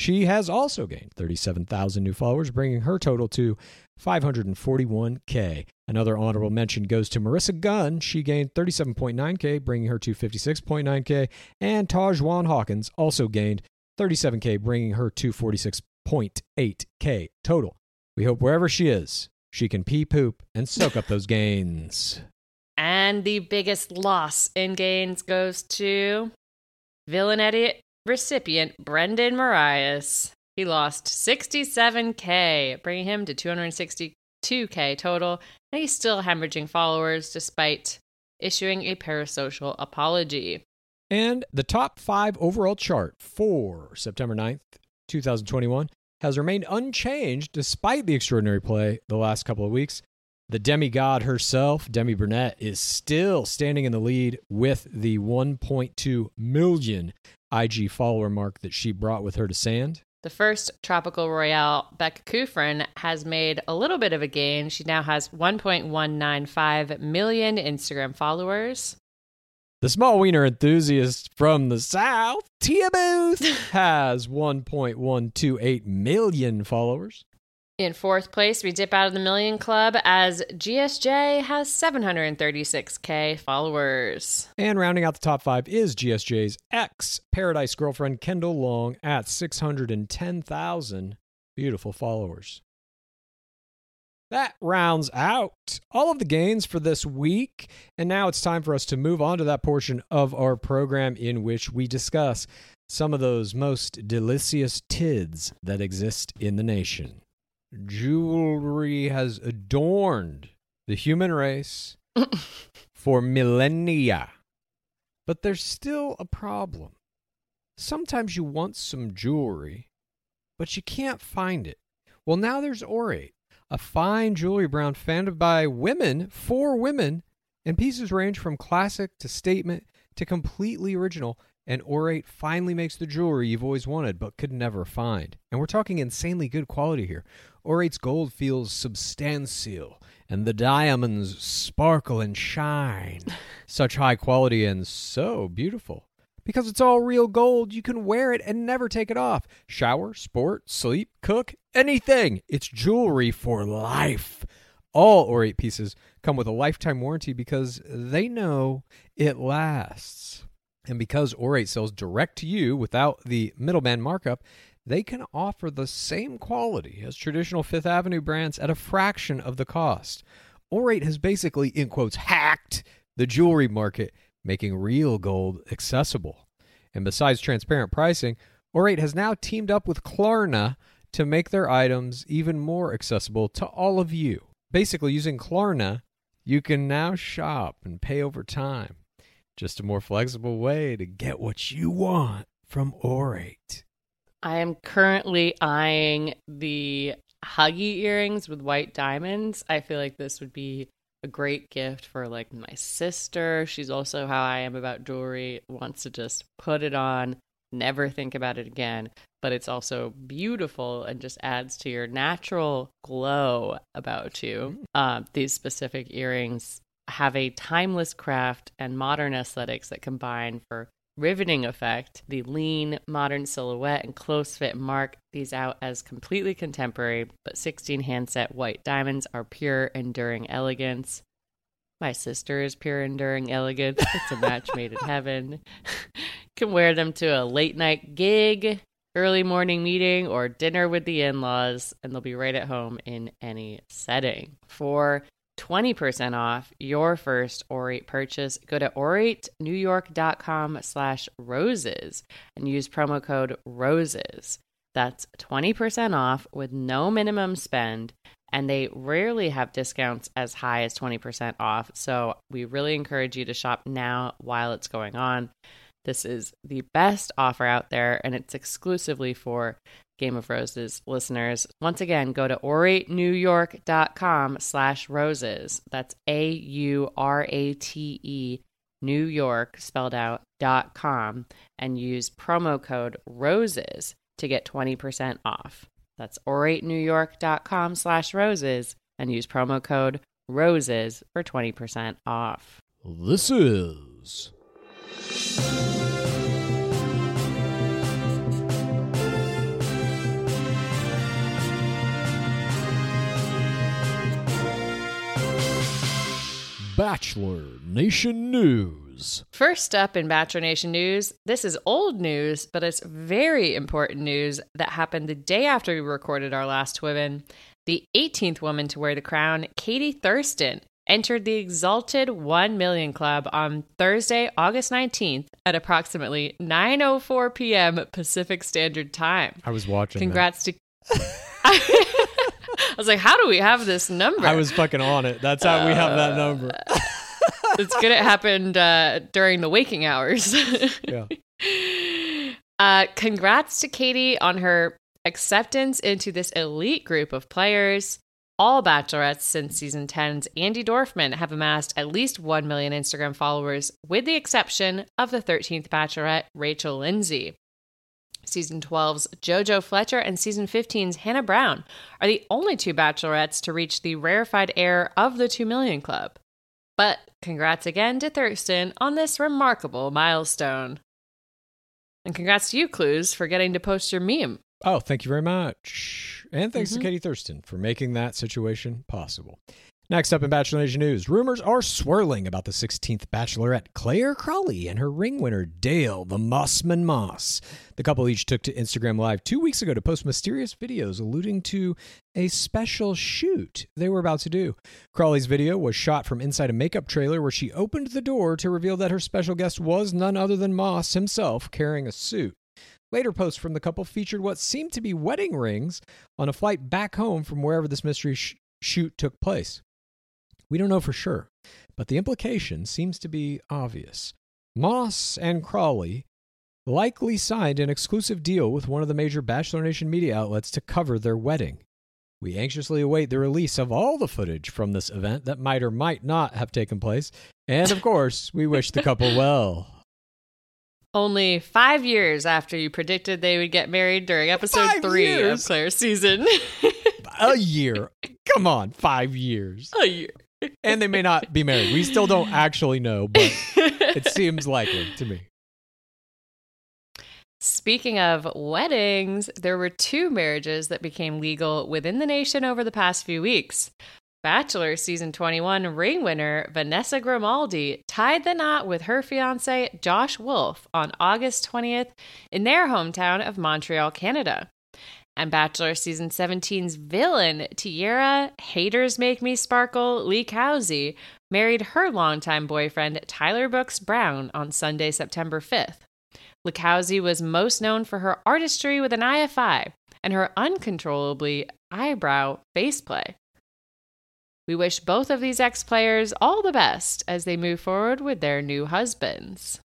She has also gained 37,000 new followers, bringing her total to 541K. Another honorable mention goes to Marissa Gunn. She gained 37.9K, bringing her to 56.9K. And Tahzjuan Hawkins also gained 37K, bringing her to 46.8K total. We hope wherever she is, she can pee poop and soak up those gains. And the biggest loss in gains goes to Villain Edit recipient Brendan Morais. He lost 67K, bringing him to 262K total, and he's still hemorrhaging followers despite issuing a parasocial apology. And the top five overall chart for September 9th, 2021 has remained unchanged despite the extraordinary play the last couple of weeks. The demigod herself, Demi Burnett, is still standing in the lead with the 1.2 million IG follower mark that she brought with her to Sand. The first Tropical Royale, Becca Kufrin, has made a little bit of a gain. She now has 1.195 million Instagram followers. The small wiener enthusiast from the South, Tia Booth, has 1.128 million followers. In fourth place, we dip out of the million club as GSJ has 736k followers. And rounding out the top five is GSJ's ex Paradise girlfriend, Kendall Long, at 610,000 beautiful followers. That rounds out all of the gains for this week. And now it's time for us to move on to that portion of our program in which we discuss some of those most delicious tids that exist in the nation. Jewelry has adorned the human race for millennia. But there's still a problem. Sometimes you want some jewelry, but you can't find it. Well, now there's Aurate, a fine jewelry brand founded by women for women, and pieces range from classic to statement to completely original. And Aurate finally makes the jewelry you've always wanted but could never find. And we're talking insanely good quality here. Aurate's gold feels substantial, and the diamonds sparkle and shine. Such high quality and so beautiful. Because it's all real gold, you can wear it and never take it off. Shower, sport, sleep, cook, anything. It's jewelry for life. All Aurate pieces come with a lifetime warranty because they know it lasts. And because Aurate sells direct to you without the middleman markup, they can offer the same quality as traditional Fifth Avenue brands at a fraction of the cost. Aurate has basically, in quotes, hacked the jewelry market, making real gold accessible. And besides transparent pricing, Aurate has now teamed up with Klarna to make their items even more accessible to all of you. Basically, using Klarna, you can now shop and pay over time. Just a more flexible way to get what you want from Aurate. I am currently eyeing the Huggy earrings with white diamonds. I feel like this would be a great gift for like my sister. She's also how I am about jewelry, wants to just put it on, never think about it again. But it's also beautiful and just adds to your natural glow about you. Uh, these specific earrings have a timeless craft and modern aesthetics that combine for riveting effect. The lean, modern silhouette and close fit mark these out as completely contemporary, but 16 handset white diamonds are pure, enduring elegance. My sister is pure, enduring elegance. It's a match made in heaven. Can wear them to a late night gig, early morning meeting, or dinner with the in laws, and they'll be right at home in any setting. For 20% off your first Aurate purchase, go to auratenewyork.com slash roses and use promo code ROSES. That's 20% off with no minimum spend, and they rarely have discounts as high as 20% off. So we really encourage you to shop now while it's going on. This is the best offer out there, and it's exclusively for Game of Roses listeners. Once again, go to auratenewyork.com slash roses. That's A-U-R-A-T-E New York spelled out dot com and use promo code roses to get 20% off. That's auratenewyork.com slash roses and use promo code roses for 20% off. This is. Bachelor Nation News. First up in Bachelor Nation news, this is old news, but it's very important news that happened the day after we recorded our last women. The 18th woman to wear the crown, Katie Thurston, entered the exalted 1 million club on Thursday, August 19th at approximately 9:04 p.m. Pacific Standard Time. I was watching. that. Congrats to I was like, how do we have this number? I was fucking on it. That's how we have that number. it's good it happened uh, during the waking hours. Yeah. Uh, congrats to Katie on her acceptance into this elite group of players. All bachelorettes since season 10's Andi Dorfman have amassed at least 1 million Instagram followers, with the exception of the 13th bachelorette, Rachel Lindsay. Season 12's JoJo Fletcher and season 15's Hannah Brown are the only two bachelorettes to reach the rarefied air of the 2 million club. But congrats again to Thurston on this remarkable milestone. And congrats to you, Clues, for getting to post your meme. Oh, thank you very much. And thanks Mhm. to Katie Thurston for making that situation possible. Next up in Bachelor Nation news, rumors are swirling about the 16th Bachelorette, Clare Crawley, and her ring winner, Dale the Mossman Moss. The couple each took to Instagram Live two weeks ago to post mysterious videos alluding to a special shoot they were about to do. Crawley's video was shot from inside a makeup trailer where she opened the door to reveal that her special guest was none other than Moss himself carrying a suit. Later posts from the couple featured what seemed to be wedding rings on a flight back home from wherever this mystery sh- shoot took place. We don't know for sure, but the implication seems to be obvious. Moss and Crawley likely signed an exclusive deal with one of the major Bachelor Nation media outlets to cover their wedding. We anxiously await the release of all the footage from this event that might or might not have taken place. And of course, we wish the couple well. Only five years after you predicted they would get married during episode Five three years? of Clare's season. A year. Come on, five years. A year. And they may not be married. We still don't actually know, but it seems likely to me. Speaking of weddings, there were two marriages that became legal within the nation over the past few weeks. Bachelor season 21 ring winner Vanessa Grimaldi tied the knot with her fiance Josh Wolfe on August 20th in their hometown of Montreal, Canada. And Bachelor season 17's villain Tierra Haters Make Me Sparkle LiCausi married her longtime boyfriend Tyler Brooks Brown on Sunday, September 5th. LiCausi was most known for her artistry with an IFI and her uncontrollably eyebrow face play. We wish both of these ex players all the best as they move forward with their new husbands.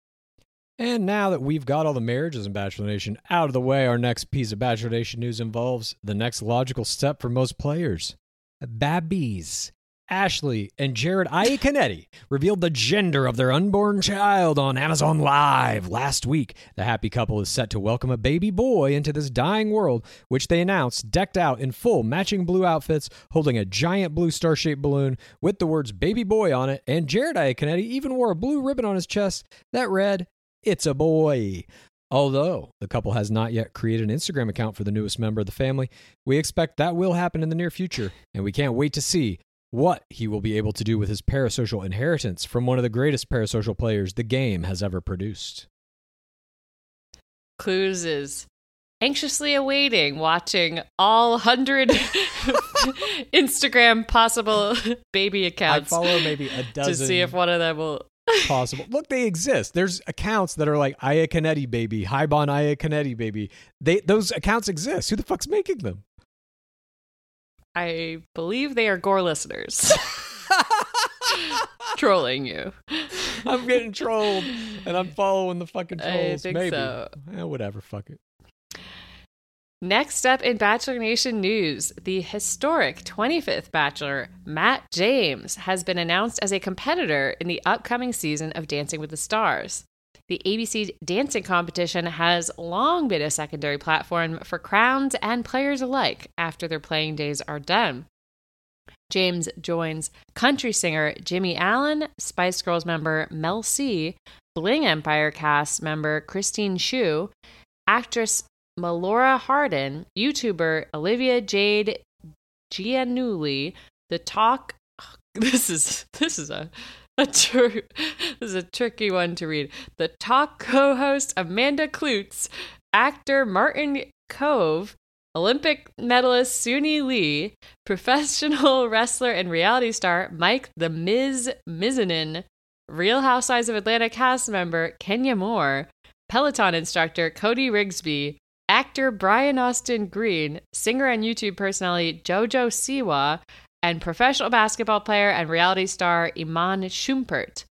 And now that we've got all the marriages in Bachelor Nation out of the way, our next piece of Bachelor Nation news involves the next logical step for most players. Babbies. Ashley and Jared Iaconetti revealed the gender of their unborn child on Amazon Live last week. The happy couple is set to welcome a baby boy into this dying world, which they announced decked out in full matching blue outfits, holding a giant blue star shaped balloon with the words baby boy on it. And Jared Iaconetti even wore a blue ribbon on his chest that read, It's a boy. Although the couple has not yet created an Instagram account for the newest member of the family, we expect that will happen in the near future, and we can't wait to see what he will be able to do with his parasocial inheritance from one of the greatest parasocial players the game has ever produced. Clues is anxiously awaiting watching all 100 Instagram possible baby accounts. I follow maybe a dozen to see if one of them will. Possible. Look, they exist. There's accounts that are like Iaconetti baby, Hibon Iaconetti baby. They those accounts exist. Who the fuck's making them? I believe they are gore listeners trolling you. I'm getting trolled, and I'm following the fucking I trolls. think maybe. so. Eh, whatever. Fuck it. Next up in Bachelor Nation news, the historic 25th Bachelor, Matt James, has been announced as a competitor in the upcoming season of Dancing with the Stars. The ABC dancing competition has long been a secondary platform for crowns and players alike after their playing days are done. James joins country singer Jimmy Allen, Spice Girls member Mel C, Bling Empire cast member Christine Chiu, actress Melora Hardin, YouTuber Olivia Jade Giannulli, the talk. This is this is a a tr- this is a tricky one to read. The talk co-host Amanda Kloots, actor Martin Kove, Olympic medalist Suni Lee, professional wrestler and reality star Mike the Miz Mizanin, Real Housewives of Atlanta cast member Kenya Moore, Peloton instructor Cody Rigsby, actor Brian Austin Green, singer and YouTube personality JoJo Siwa, and professional basketball player and reality star Iman Shumpert.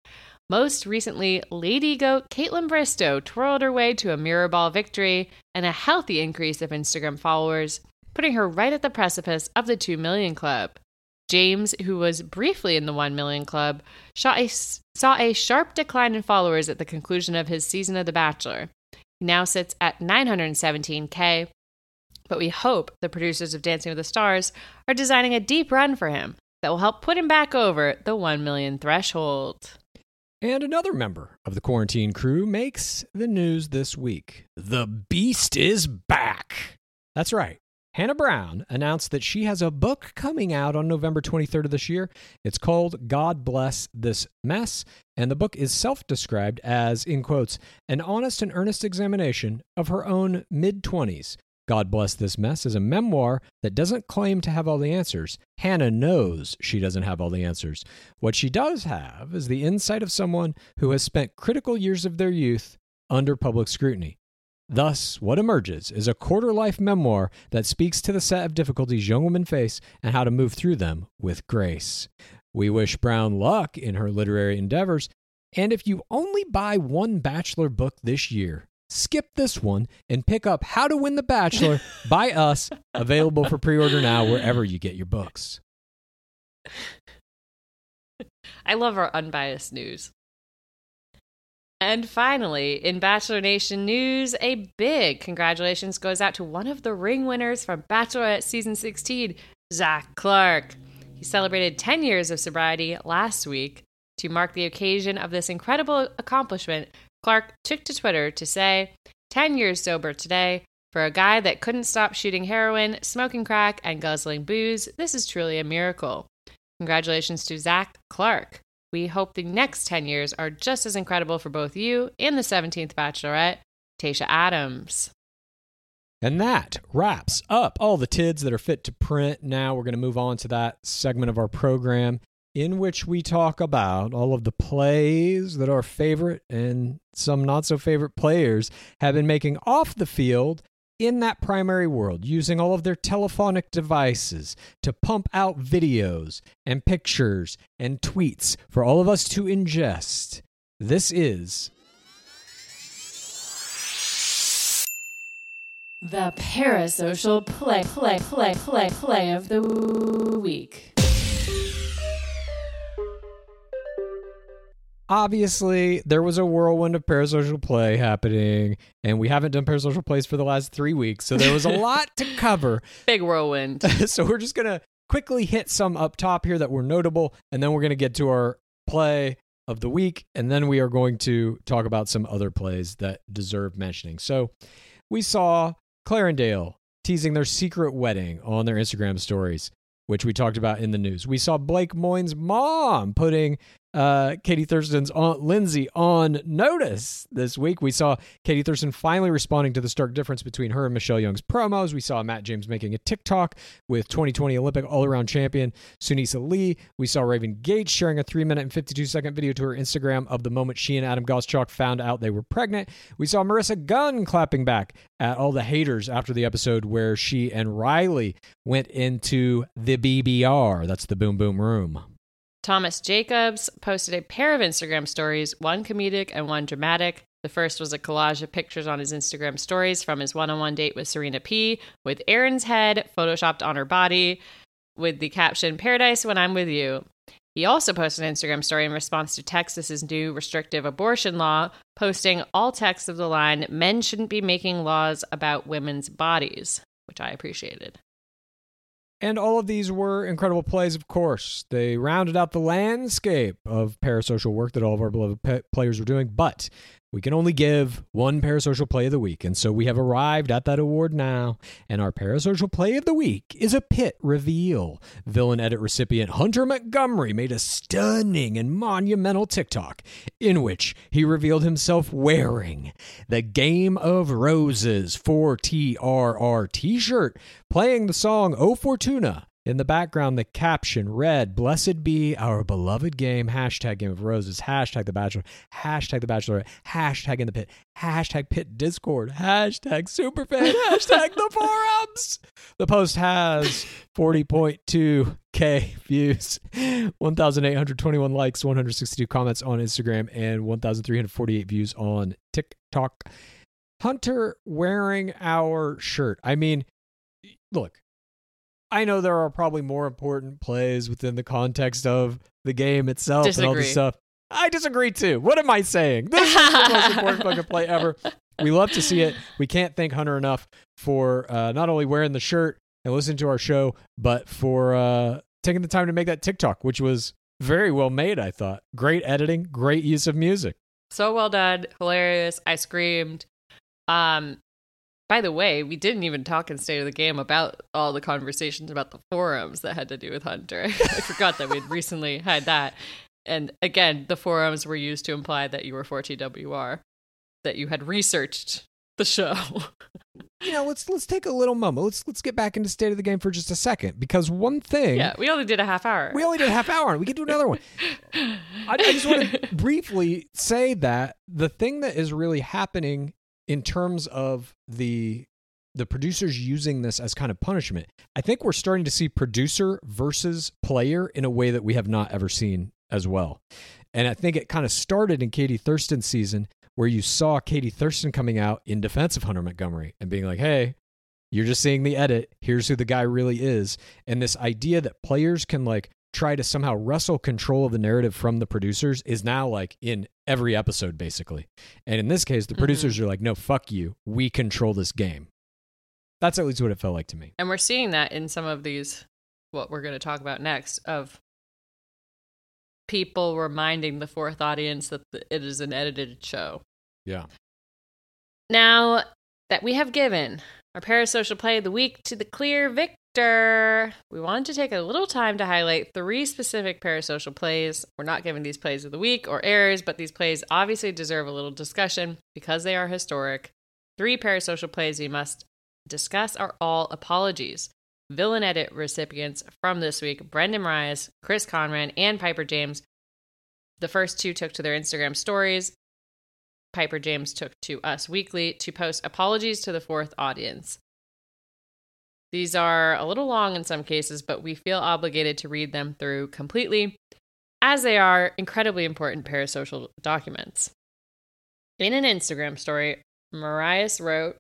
Most recently, Lady Goat Kaitlyn Bristowe twirled her way to a mirror ball victory and a healthy increase of Instagram followers, putting her right at the precipice of the 2 million club. James, who was briefly in the 1 million club, a, saw a sharp decline in followers at the conclusion of his season of The Bachelor. Now sits at 917K, but we hope the producers of Dancing with the Stars are designing a deep run for him that will help put him back over the 1 million threshold. And another member of the quarantine crew makes the news this week. The Beast is back. That's right. Hannah Brown announced that she has a book coming out on November 23rd of this year. It's called God Bless This Mess, and the book is self described as, in quotes, an honest and earnest examination of her own mid 20s. God Bless This Mess is a memoir that doesn't claim to have all the answers. Hannah knows she doesn't have all the answers. What she does have is the insight of someone who has spent critical years of their youth under public scrutiny. Thus, what emerges is a quarter life memoir that speaks to the set of difficulties young women face and how to move through them with grace. We wish Brown luck in her literary endeavors, And if you only buy one Bachelor book this year, skip this one and pick up How to Win the Bachelor by us, available for pre order now wherever you get your books. I love our unbiased news. And finally, in Bachelor Nation news, a big congratulations goes out to one of the ring winners from Bachelorette season 16, Zach Clark. He celebrated 10 years of sobriety last week. To mark the occasion of this incredible accomplishment, Clark took to Twitter to say, 10 years sober today. For a guy that couldn't stop shooting heroin, smoking crack, and guzzling booze, this is truly a miracle. Congratulations to Zach Clark. We hope the next 10 years are just as incredible for both you and the 17th Bachelorette, Tayshia Adams. And that wraps up all the TIDs that are fit to print. Now we're going to move on to that segment of our program in which we talk about all of the plays that our favorite and some not so favorite players have been making off the field in that primary world, using all of their telephonic devices to pump out videos and pictures and tweets for all of us to ingest. This is The parasocial play, play, play, play, play of the week. Obviously there was a whirlwind of parasocial play happening and we haven't done parasocial plays for the last three weeks so there was a lot to cover Big whirlwind. so we're just gonna quickly hit some up top here that were notable and then we're gonna get to our play of the week and then we are going to talk about some other plays that deserve mentioning so we saw clarendale teasing their secret wedding on their instagram stories which we talked about in the news. We saw Blake Moyne's mom putting uh, Katie Thurston's aunt Lindsay on notice this week. We saw Katie Thurston finally responding to the stark difference between her and Michelle Young's promos. We saw Matt James making a TikTok with 2020 Olympic all around champion Sunisa Lee. We saw Raven Gates sharing a three minute and 52 second video to her Instagram of the moment she and Adam Gottschalk found out they were pregnant. We saw Marissa Gunn clapping back at all the haters after the episode where she and Riley went into the BBR. That's the Boom Boom Room. Thomas Jacobs posted a pair of Instagram stories, one comedic and one dramatic. The first was a collage of pictures on his Instagram stories from his one on one date with Serena P, with Aaron's head photoshopped on her body, with the caption, Paradise when I'm with you. He also posted an Instagram story in response to Texas's new restrictive abortion law, posting all text of the line, Men shouldn't be making laws about women's bodies, which I appreciated. And all of these were incredible plays, of course. They rounded out the landscape of parasocial work that all of our beloved pe- players were doing. But we can only give one parasocial play of the week. And so we have arrived at that award now. And our parasocial play of the week is a pit reveal. Villain edit recipient Hunter Montgomery made a stunning and monumental TikTok in which he revealed himself wearing the Game of Roses 4TRR t shirt, playing the song O Fortuna. In the background, the caption read, Blessed be our beloved game, hashtag Game of Roses, hashtag The Bachelor, hashtag The Bachelorette, hashtag In the Pit, hashtag Pit Discord, hashtag Superfan, hashtag The Forums. The post has 40.2K views, 1,821 likes, 162 comments on Instagram, and 1,348 views on TikTok. Hunter wearing our shirt. I mean, look, I know there are probably more important plays within the context of the game itself and all this stuff. I disagree too. What am I saying? This is the most important fucking play ever. We love to see it. We can't thank Hunter enough for uh, not only wearing the shirt and listening to our show, but for uh, taking the time to make that TikTok, which was very well made, I thought. Great editing, great use of music. So well done, hilarious. I screamed. Um, by the way, we didn't even talk in State of the Game about all the conversations about the forums that had to do with Hunter. I forgot that we'd recently had that. And again, the forums were used to imply that you were 4TWR, that you had researched the show. You know, let's let's take a little moment. Let's let's get back into state of the game for just a second because one thing yeah, we only did a half hour. We only did a half hour. And we can do another one. I, I just want to briefly say that the thing that is really happening in terms of the the producers using this as kind of punishment, I think we're starting to see producer versus player in a way that we have not ever seen as well. And I think it kind of started in Katie Thurston's season where you saw Katie Thurston coming out in defense of Hunter Montgomery and being like, hey, you're just seeing the edit. Here's who the guy really is. And this idea that players can like try to somehow wrestle control of the narrative from the producers is now like in every episode, basically. And in this case, the mm-hmm. producers are like, no, fuck you. We control this game. That's at least what it felt like to me. And we're seeing that in some of these, what we're going to talk about next, of people reminding the fourth audience that it is an edited show. Yeah. Now that we have given our parasocial play of the week to the clear victor, we wanted to take a little time to highlight three specific parasocial plays. We're not giving these plays of the week or errors, but these plays obviously deserve a little discussion because they are historic. Three parasocial plays we must discuss are all apologies. Villain Edit recipients from this week Brendan Rise, Chris Conran, and Piper James. The first two took to their Instagram stories. Piper James took to Us Weekly to post apologies to the fourth audience. These are a little long in some cases, but we feel obligated to read them through completely, as they are incredibly important parasocial documents. In an Instagram story, Morais wrote,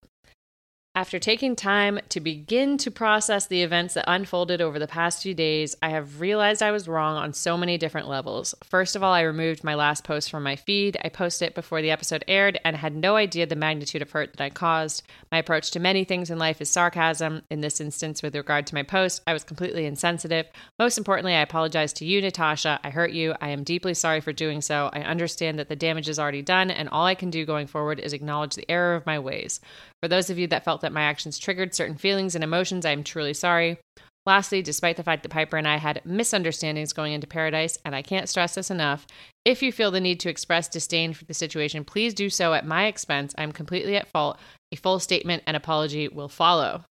after taking time to begin to process the events that unfolded over the past few days, I have realized I was wrong on so many different levels. First of all, I removed my last post from my feed. I posted it before the episode aired and had no idea the magnitude of hurt that I caused. My approach to many things in life is sarcasm. In this instance, with regard to my post, I was completely insensitive. Most importantly, I apologize to you, Natasha. I hurt you. I am deeply sorry for doing so. I understand that the damage is already done, and all I can do going forward is acknowledge the error of my ways. For those of you that felt that my actions triggered certain feelings and emotions, I am truly sorry. Lastly, despite the fact that Piper and I had misunderstandings going into paradise, and I can't stress this enough, if you feel the need to express disdain for the situation, please do so at my expense. I'm completely at fault. A full statement and apology will follow.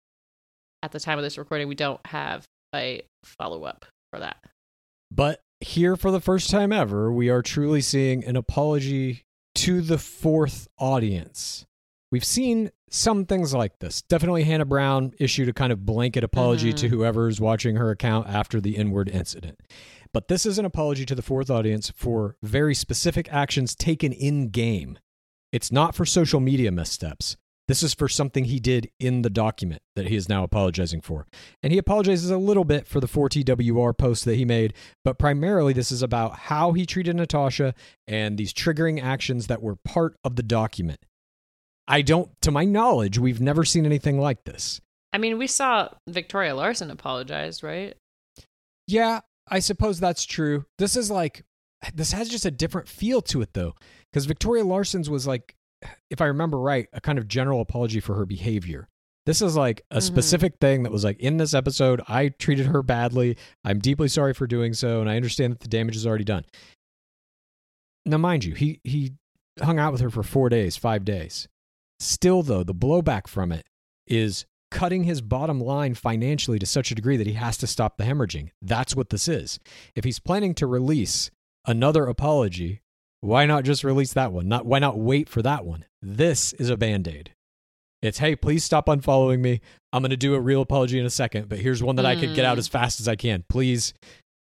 At the time of this recording, we don't have a follow up for that. But here for the first time ever, we are truly seeing an apology to the fourth audience. We've seen some things like this. Definitely Hannah Brown issued a kind of blanket apology to mm-hmm. whoever's watching her account after the inward incident. But this is an apology to the fourth audience for very specific actions taken in game. It's not for social media missteps. This is for something he did in the document that he is now apologizing for. And he apologizes a little bit for the 4TWR post that he made, but primarily this is about how he treated Natasha and these triggering actions that were part of the document. I don't, to my knowledge, we've never seen anything like this. I mean, we saw Victoria Larson apologize, right? Yeah, I suppose that's true. This is like, this has just a different feel to it though, because Victoria Larson's was like, if I remember right, a kind of general apology for her behavior. This is like a Mhm. specific thing that was like in this episode, I treated her badly. I'm deeply sorry for doing so, and I understand that the damage is already done. Now, mind you, he he hung out with her for four days, five days. Still, though, the blowback from it is cutting his bottom line financially to such a degree that he has to stop the hemorrhaging. That's what this is. If he's planning to release another apology, why not just release that one? Not why not wait for that one? This is a band-aid. It's hey, please stop unfollowing me. I'm going to do a real apology in a second, but here's one that I could get out Mm. as fast as I can. Please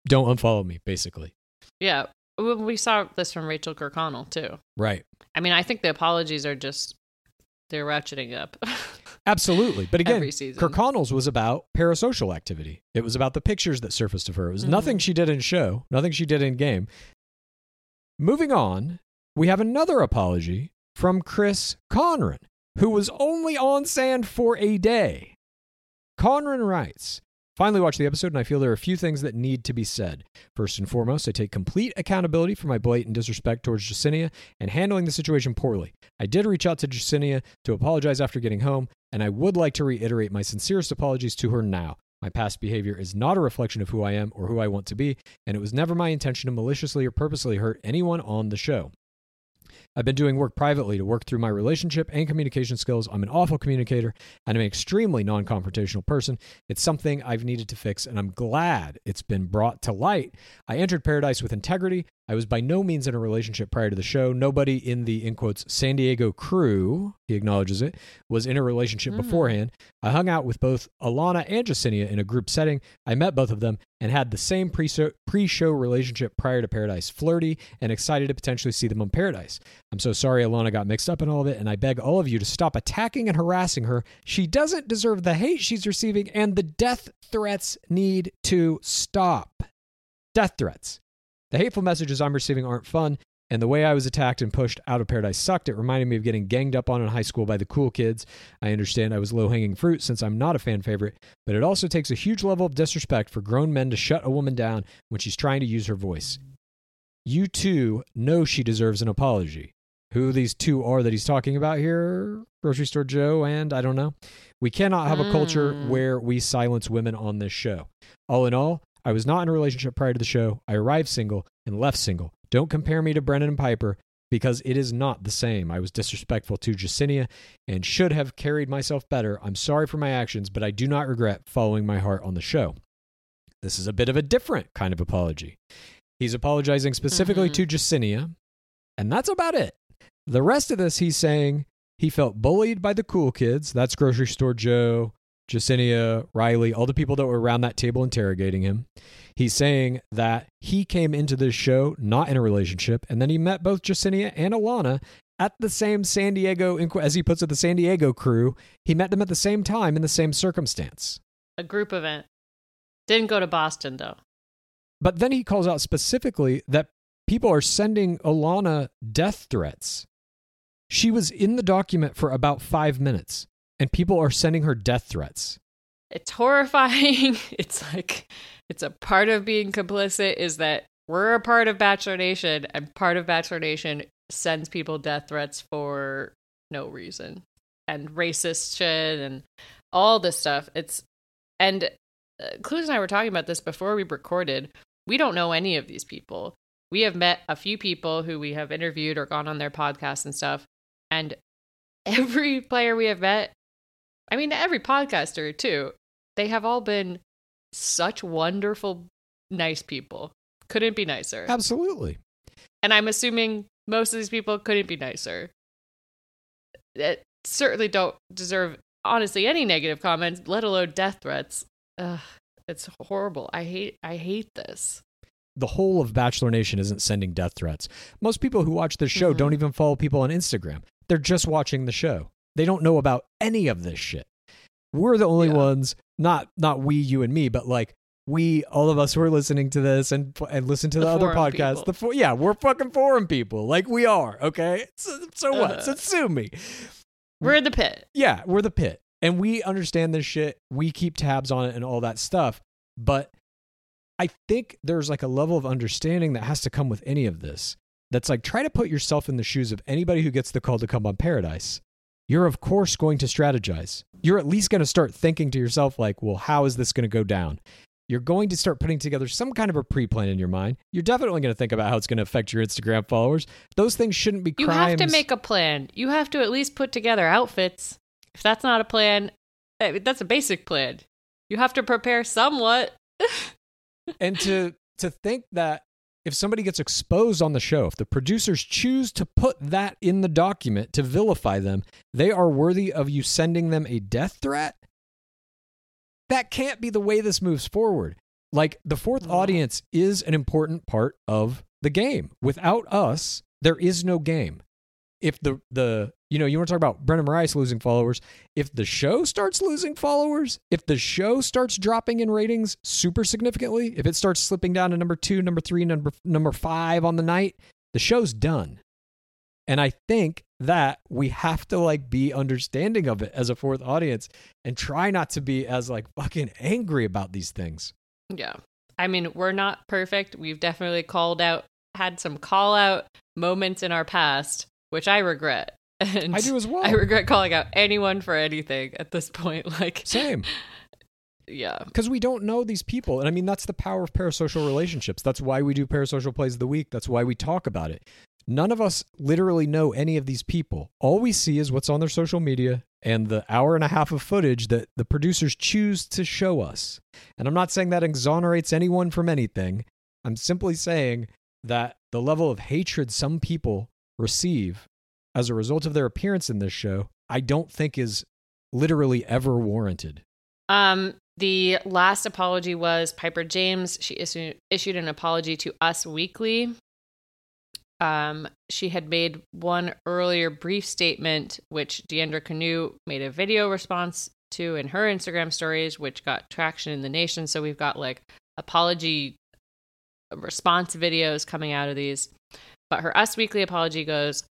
don't unfollow me, basically. Yeah. We we saw this from Rachel Kirkconnell, too. Right. I mean, I think the apologies are just, they're ratcheting up. Absolutely. But again. Kirkconnell's was about parasocial activity. It was about the pictures that surfaced of her. It was nothing Mhm. she did in show, nothing she did in game. Moving on, we have another apology from Chris Conran, who was only on sand for a day. Conran writes, Finally watched the episode, and I feel there are a few things that need to be said. First and foremost, I take complete accountability for my blatant disrespect towards Jessenia and handling the situation poorly. I did reach out to Jessenia to apologize after getting home, and I would like to reiterate my sincerest apologies to her now. My past behavior is not a reflection of who I am or who I want to be, and it was never my intention to maliciously or purposely hurt anyone on the show. I've been doing work privately to work through my relationship and communication skills. I'm an awful communicator and I'm an extremely non confrontational person. It's something I've needed to fix, and I'm glad it's been brought to light. I entered Paradise with integrity. I was by no means in a relationship prior to the show. Nobody in the, in quotes, San Diego crew, he acknowledges it, was in a relationship Mm. beforehand. I hung out with both Alana and Jessenia in a group setting. I met both of them and had the same pre-show, pre-show relationship prior to Paradise. Flirty and excited to potentially see them on Paradise. I'm so sorry Alana got mixed up in all of it, and I beg all of you to stop attacking and harassing her. She doesn't deserve the hate she's receiving, and the death threats need to stop. Death threats. The hateful messages I'm receiving aren't fun, and the way I was attacked and pushed out of paradise sucked. It reminded me of getting ganged up on in high school by the cool kids. I understand I was low hanging fruit since I'm not a fan favorite, but it also takes a huge level of disrespect for grown men to shut a woman down when she's trying to use her voice. You too know she deserves an apology. Who these two are that he's talking about here? Grocery Store Joe and I don't know. We cannot have a culture Mm. where we silence women on this show. All in all, I was not in a relationship prior to the show. I arrived single and left single. Don't compare me to Brendan and Piper because it is not the same. I was disrespectful to Jessenia and should have carried myself better. I'm sorry for my actions, but I do not regret following my heart on the show. This is a bit of a different kind of apology. He's apologizing specifically Mhm. to Jessenia, and that's about it. The rest of this, he's saying he felt bullied by the cool kids. That's Grocery Store Joe, Jessenia, Riley, all the people that were around that table interrogating him. He's saying that he came into this show not in a relationship, and then he met both Jessenia and Alana at the same San Diego, as he puts it, the San Diego crew. He met them at the same time in the same circumstance. A group event. Didn't go to Boston though. But then he calls out specifically that people are sending Alana death threats. She was in the document for about five minutes, and people are sending her death threats. It's horrifying. It's like it's a part of being complicit is that we're a part of Bachelor Nation and part of Bachelor Nation sends people death threats for no reason and racist shit and all this stuff. It's and uh, Clues and I were talking about this before we recorded. We don't know any of these people. We have met a few people who we have interviewed or gone on their podcasts and stuff. And every player we have met, I mean, every podcaster too, they have all been such wonderful, nice people. Couldn't be nicer. Absolutely. And I'm assuming most of these people couldn't be nicer. That certainly don't deserve, honestly, any negative comments, let alone death threats. Ugh, it's horrible. I hate. I hate this. The whole of Bachelor Nation isn't sending death threats. Most people who watch this show Mhm. don't even follow people on Instagram. They're just watching the show. They don't know about any of this shit. We're the only Yeah. ones, not not we, you, and me, but like we, all of us who are listening to this and and listen to the, The other podcasts. people. The fo- yeah, we're fucking forum people, like we are. Okay, so, so what? Uh-huh. So sue me. We're in the pit. Yeah, we're the pit. And we understand this shit. We keep tabs on it and all that stuff. But I think there's like a level of understanding that has to come with any of this. That's like try to put yourself in the shoes of anybody who gets the call to come on Paradise. You're of course going to strategize. You're at least going to start thinking to yourself like, "Well, how is this going to go down?" You're going to start putting together some kind of a pre-plan in your mind. You're definitely going to think about how it's going to affect your Instagram followers. Those things shouldn't be crimes. You have to make a plan. You have to at least put together outfits. If that's not a plan, that's a basic plan. You have to prepare somewhat. and to to think that if somebody gets exposed on the show, if the producers choose to put that in the document to vilify them, they are worthy of you sending them a death threat. That can't be the way this moves forward. Like the fourth audience is an important part of the game. Without us, there is no game. If the the you know, you want to talk about Brennan Rice losing followers. If the show starts losing followers, if the show starts dropping in ratings super significantly, if it starts slipping down to number two, number three, number number five on the night, the show's done. And I think that we have to like be understanding of it as a fourth audience and try not to be as like fucking angry about these things. Yeah. I mean, we're not perfect. We've definitely called out, had some call out moments in our past, which I regret. And I do as well. I regret calling out anyone for anything at this point. Like, Same. yeah. because we don't know these people and i mean that's the power of parasocial relationships that's why we do parasocial plays of the week that's why we talk about it none of us literally know any of these people all we see is what's on their social media and the hour and a half of footage that the producers choose to show us and i'm not saying that exonerates anyone from anything i'm simply saying that the level of hatred some people receive as a result of their appearance in this show, I don't think is literally ever warranted. Um, the last apology was Piper James. She issued, issued an apology to Us Weekly. Um, she had made one earlier brief statement, which Deandra Kanu made a video response to in her Instagram stories, which got traction in the nation. So we've got like apology response videos coming out of these. But her Us Weekly apology goes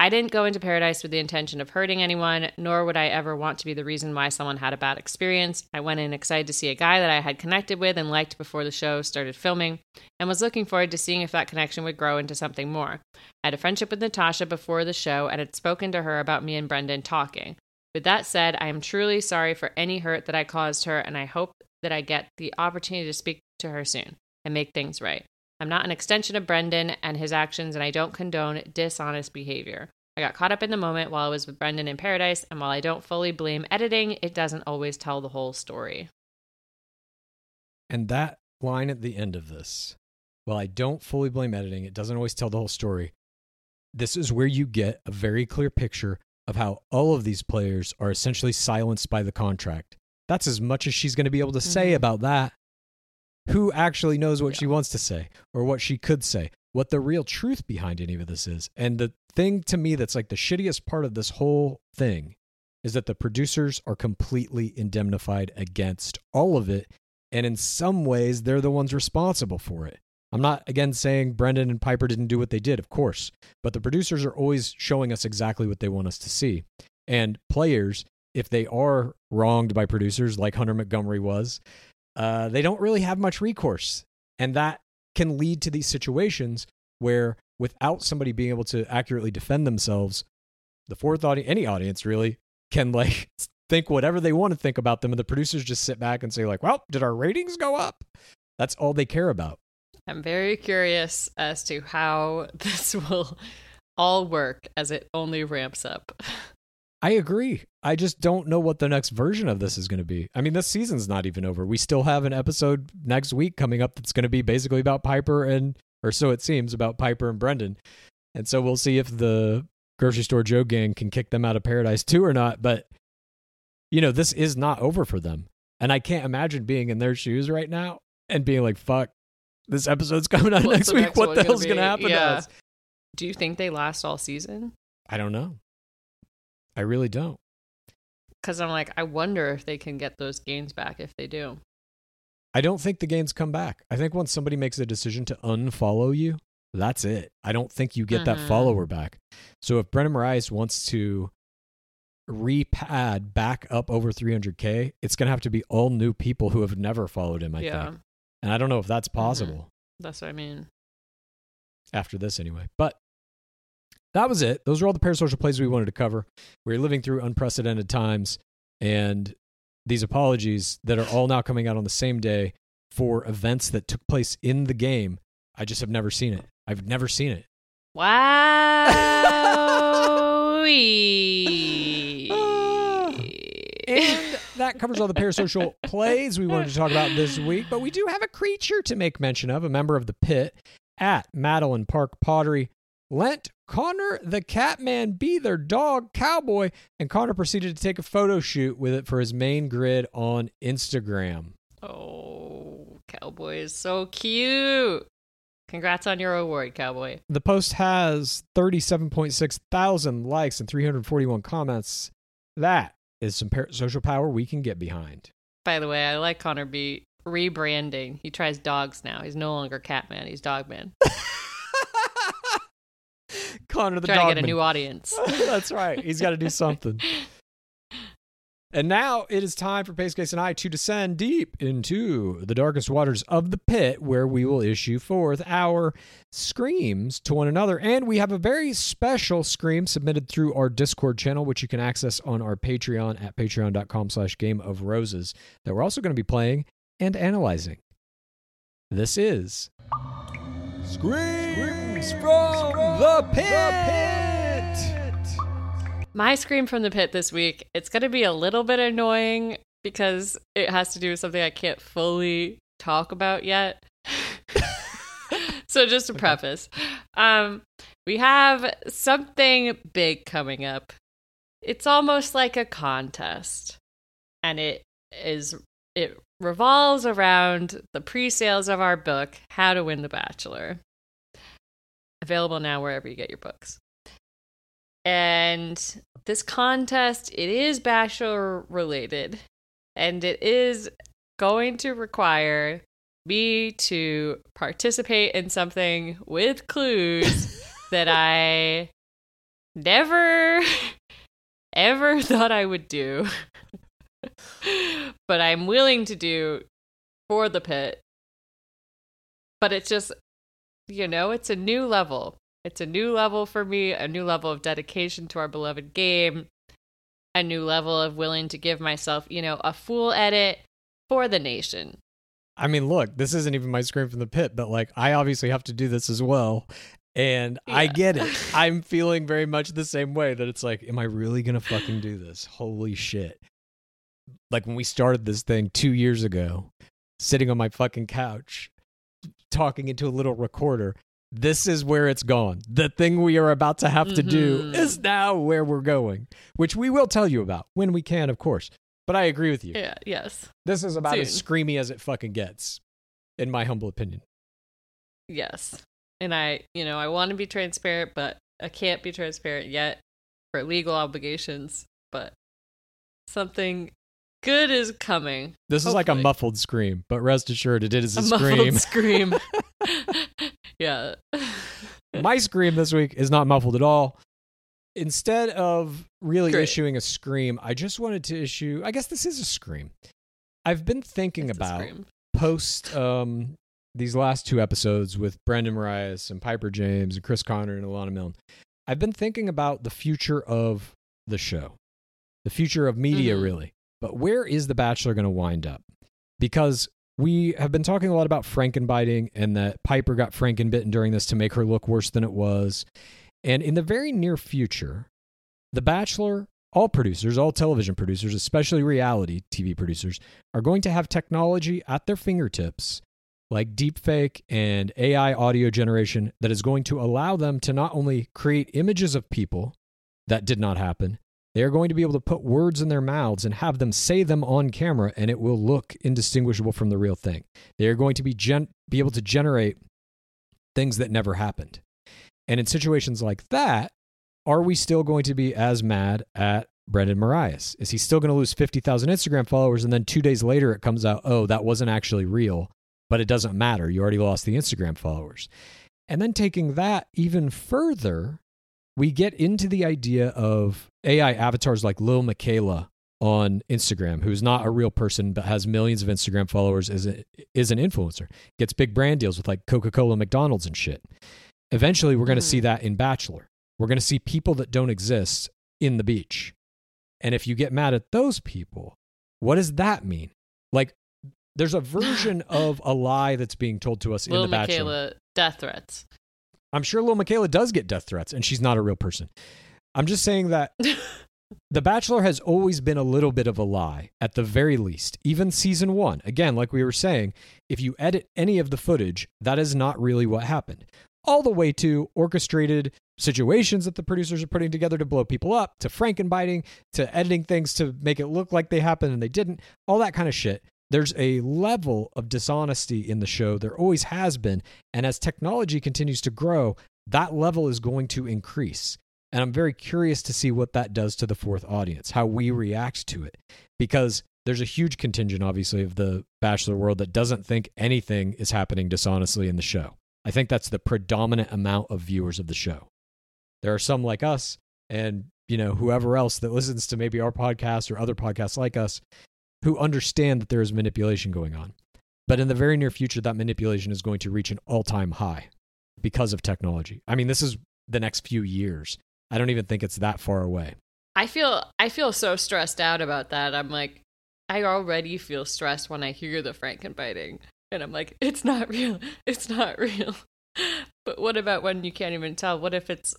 I didn't go into paradise with the intention of hurting anyone, nor would I ever want to be the reason why someone had a bad experience. I went in excited to see a guy that I had connected with and liked before the show started filming, and was looking forward to seeing if that connection would grow into something more. I had a friendship with Natasha before the show and had spoken to her about me and Brendan talking. With that said, I am truly sorry for any hurt that I caused her, and I hope that I get the opportunity to speak to her soon and make things right. I'm not an extension of Brendan and his actions, and I don't condone dishonest behavior. I got caught up in the moment while I was with Brendan in Paradise, and while I don't fully blame editing, it doesn't always tell the whole story. And that line at the end of this, while I don't fully blame editing, it doesn't always tell the whole story. This is where you get a very clear picture of how all of these players are essentially silenced by the contract. That's as much as she's going to be able to say Mhm. about that. Who actually knows what Yeah. she wants to say or what she could say? What the real truth behind any of this is. And the thing to me that's like the shittiest part of this whole thing is that the producers are completely indemnified against all of it. And in some ways, they're the ones responsible for it. I'm not, again, saying Brendan and Piper didn't do what they did, of course, but the producers are always showing us exactly what they want us to see. And players, if they are wronged by producers like Hunter Montgomery was, uh, they don't really have much recourse. And that can lead to these situations where, without somebody being able to accurately defend themselves, the fourth audience, any audience really, can like think whatever they want to think about them. And the producers just sit back and say, like, well, did our ratings go up? That's all they care about. I'm very curious as to how this will all work as it only ramps up. I agree. I just don't know what the next version of this is going to be. I mean, this season's not even over. We still have an episode next week coming up that's going to be basically about Piper and, or so it seems, about Piper and Brendan. And so we'll see if the grocery store Joe gang can kick them out of paradise too or not. But, you know, this is not over for them. And I can't imagine being in their shoes right now and being like, fuck, this episode's coming out What's next week. next what the hell's going to happen to Yeah. us? Do you think they last all season? I don't know. I really don't. Because I'm like, I wonder if they can get those gains back if they do. I don't think the gains come back. I think once somebody makes a decision to unfollow you, that's it. I don't think you get that Mhm. follower back. So if Brendan Morais wants to repad back up over 300K, it's going to have to be all new people who have never followed him, I yeah, think. And I don't know if that's possible that's what I mean. after this anyway. But that was it. Those are all the parasocial plays we wanted to cover. We're living through unprecedented times and these apologies that are all now coming out on the same day for events that took place in the game. I just have never seen it. I've never seen it. Wow. And that covers all the parasocial plays we wanted to talk about this week. But we do have a creature to make mention of, a member of the pit at Madeline Park Pottery. Lent Connor the Catman be their dog cowboy, and Connor proceeded to take a photo shoot with it for his main grid on Instagram. oh, Cowboy is so cute. Congrats on your award, Cowboy. The post has 37.6 thousand likes and 341 comments. That is some parasocial power we can get behind. By the way, I like Connor B rebranding. He tries dogs now. He's no longer Catman. He's Dogman. Connor the Trying to get a new audience. That's right. He's got to do something. And now it is time for Pace Case and I to descend deep into the darkest waters of the pit, where we will issue forth our screams to one another. And we have a very special scream submitted through our Discord channel, which you can access on our Patreon at patreon.com slash game of roses, that we're also going to be playing and analyzing. This is Screams from the Pit! My scream from the pit this week, it's going to be a little bit annoying because it has to do with something I can't fully talk about yet. so just to preface, um, we have something big coming up. It's almost like a contest, and it is it revolves around the pre-sales of our book, How to Win the Bachelor. Available now wherever you get your books. And this contest, it is Bachelor related, and it is going to require me to participate in something with clues that I never ever thought I would do. but I'm willing to do for the pit. But it's just, you know, it's a new level. It's a new level for me, a new level of dedication to our beloved game, a new level of willing to give myself, you know, a full edit for the nation. I mean, look, this isn't even my scream from the pit, but like I obviously have to do this as well. And I get it. I'm feeling very much the same way that it's like, am I really going to fucking do this? Holy shit. Like when we started this thing two years ago, sitting on my fucking couch, talking into a little recorder, this is where it's gone. The thing we are about to have to do Mhm. is now where we're going, which we will tell you about when we can, of course. But I agree with you. Yeah, yes. This is about as screamy as it fucking gets, in my humble opinion. Yes. And I, you know, I want to be transparent, but I can't be transparent yet for legal obligations. But something good is coming. This is like a muffled scream, but rest assured, it is a, A scream. muffled scream. yeah. my scream this week is not muffled at all. Instead of really Great. issuing a scream, I just wanted to issue. I guess this is a scream. I've been thinking It's about post um, these last two episodes with Brendan Morais and Piper James and Chris Conran and Alana Milne. I've been thinking about the future of the show, the future of media, Mhm. really. But where is The Bachelor going to wind up? Because we have been talking a lot about Frankenbiting and that Piper got Frankenbitten during this to make her look worse than it was. And in the very near future, The Bachelor, all producers, all television producers, especially reality TV producers, are going to have technology at their fingertips like deepfake and AI audio generation that is going to allow them to not only create images of people that did not happen, they are going to be able to put words in their mouths and have them say them on camera and it will look indistinguishable from the real thing. They are going to be gen- be able to generate things that never happened. And in situations like that, are we still going to be as mad at Brendan Morais? Is he still going to lose 50,000 Instagram followers and then 2 days later it comes out, "Oh, that wasn't actually real." But it doesn't matter. You already lost the Instagram followers. And then taking that even further, we get into the idea of AI avatars like Lil Miquela on Instagram, who's not a real person but has millions of Instagram followers, is, a, is an influencer, gets big brand deals with like Coca Cola, McDonald's, and shit. Eventually, we're going to Mhm. see that in Bachelor. We're going to see people that don't exist in the beach. And if you get mad at those people, what does that mean? Like, there's a version of a lie that's being told to us in Lil The Bachelor. Lil Miquela, death threats. I'm sure Lil Miquela does get death threats, and she's not a real person. I'm just saying that The Bachelor has always been a little bit of a lie, at the very least. Even season one. Again, like we were saying, if you edit any of the footage, that is not really what happened. All the way to orchestrated situations that the producers are putting together to blow people up, to Frankenbiting, to editing things to make it look like they happened and they didn't, all that kind of shit. There's a level of dishonesty in the show. There always has been. And as technology continues to grow, that level is going to increase. And I'm very curious to see what that does to the fourth audience, how we react to it. Because there's a huge contingent, obviously, of the Bachelor world that doesn't think anything is happening dishonestly in the show. I think that's the predominant amount of viewers of the show. There are some like us and, you know, whoever else that listens to maybe our podcast or other podcasts like us who understand that there is manipulation going on. But in the very near future, that manipulation is going to reach an all time high because of technology. I mean, this is the next few years. I don't even think it's that far away. I feel I feel so stressed out about that. I'm like, I already feel stressed when I hear the Frankenbiting, and I'm like, it's not real. It's not real. But what about when you can't even tell? What if it's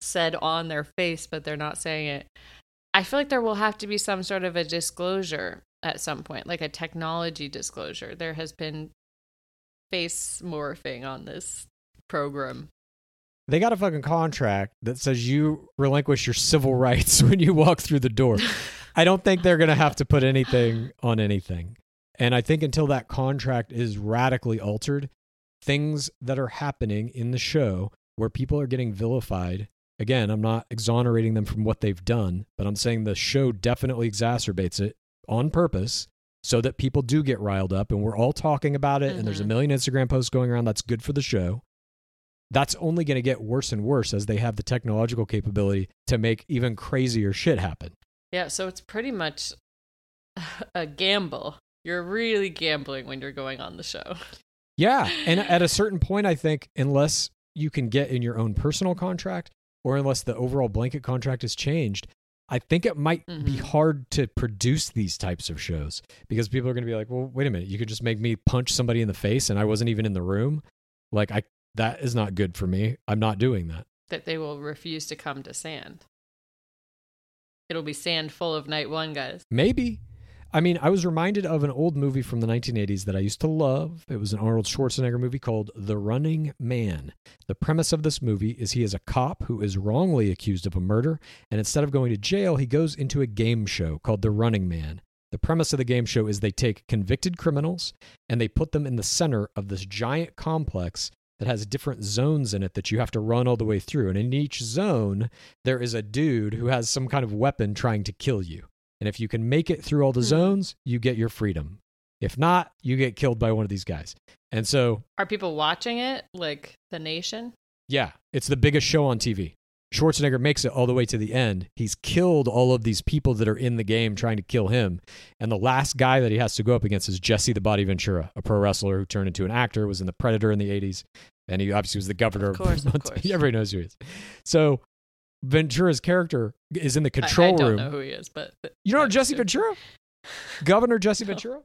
said on their face, but they're not saying it? I feel like there will have to be some sort of a disclosure at some point, like a technology disclosure. There has been face morphing on this program. They got a fucking contract that says you relinquish your civil rights when you walk through the door. I don't think they're going to have to put anything on anything. And I think until that contract is radically altered, things that are happening in the show where people are getting vilified. Again, I'm not exonerating them from what they've done, but I'm saying the show definitely exacerbates it on purpose so that people do get riled up and we're all talking about it and there's a Mhm. million Instagram posts going around that's good for the show. That's only going to get worse and worse as they have the technological capability to make even crazier shit happen. Yeah, so it's pretty much a gamble. You're really gambling when you're going on the show. Yeah. And at a certain point, I think, unless you can get in your own personal contract or unless the overall blanket contract is changed, I think it might be Mhm. hard to produce these types of shows because people are going to be like, well, wait a minute, you could just make me punch somebody in the face and I wasn't even in the room. Like, I, that is not good for me. I'm not doing that. That they will refuse to come to sand. It'll be sand full of night one guys. Maybe. I mean, I was reminded of an old movie from the 1980s that I used to love. It was an Arnold Schwarzenegger movie called The Running Man. The premise of this movie is he is a cop who is wrongly accused of a murder, and instead of going to jail, he goes into a game show called The Running Man. The premise of the game show is they take convicted criminals and they put them in the center of this giant complex that has different zones in it that you have to run all the way through. And in each zone, there is a dude who has some kind of weapon trying to kill you. And if you can make it through all the Hmm. zones, you get your freedom. If not, you get killed by one of these guys. And so, Are people watching it? Like the nation? yeah, it's the biggest show on TV. Schwarzenegger makes it all the way to the end. He's killed all of these people that are in the game trying to kill him. And the last guy that he has to go up against is Jesse the Body Ventura, a pro wrestler who turned into an actor, was in The Predator in the 80s. And he obviously was the governor Of course, of course. Everybody knows who he is. So Ventura's character is in the I- control I, don't room. know who he is, but You know Jesse. Ventura? Governor Jesse Ventura?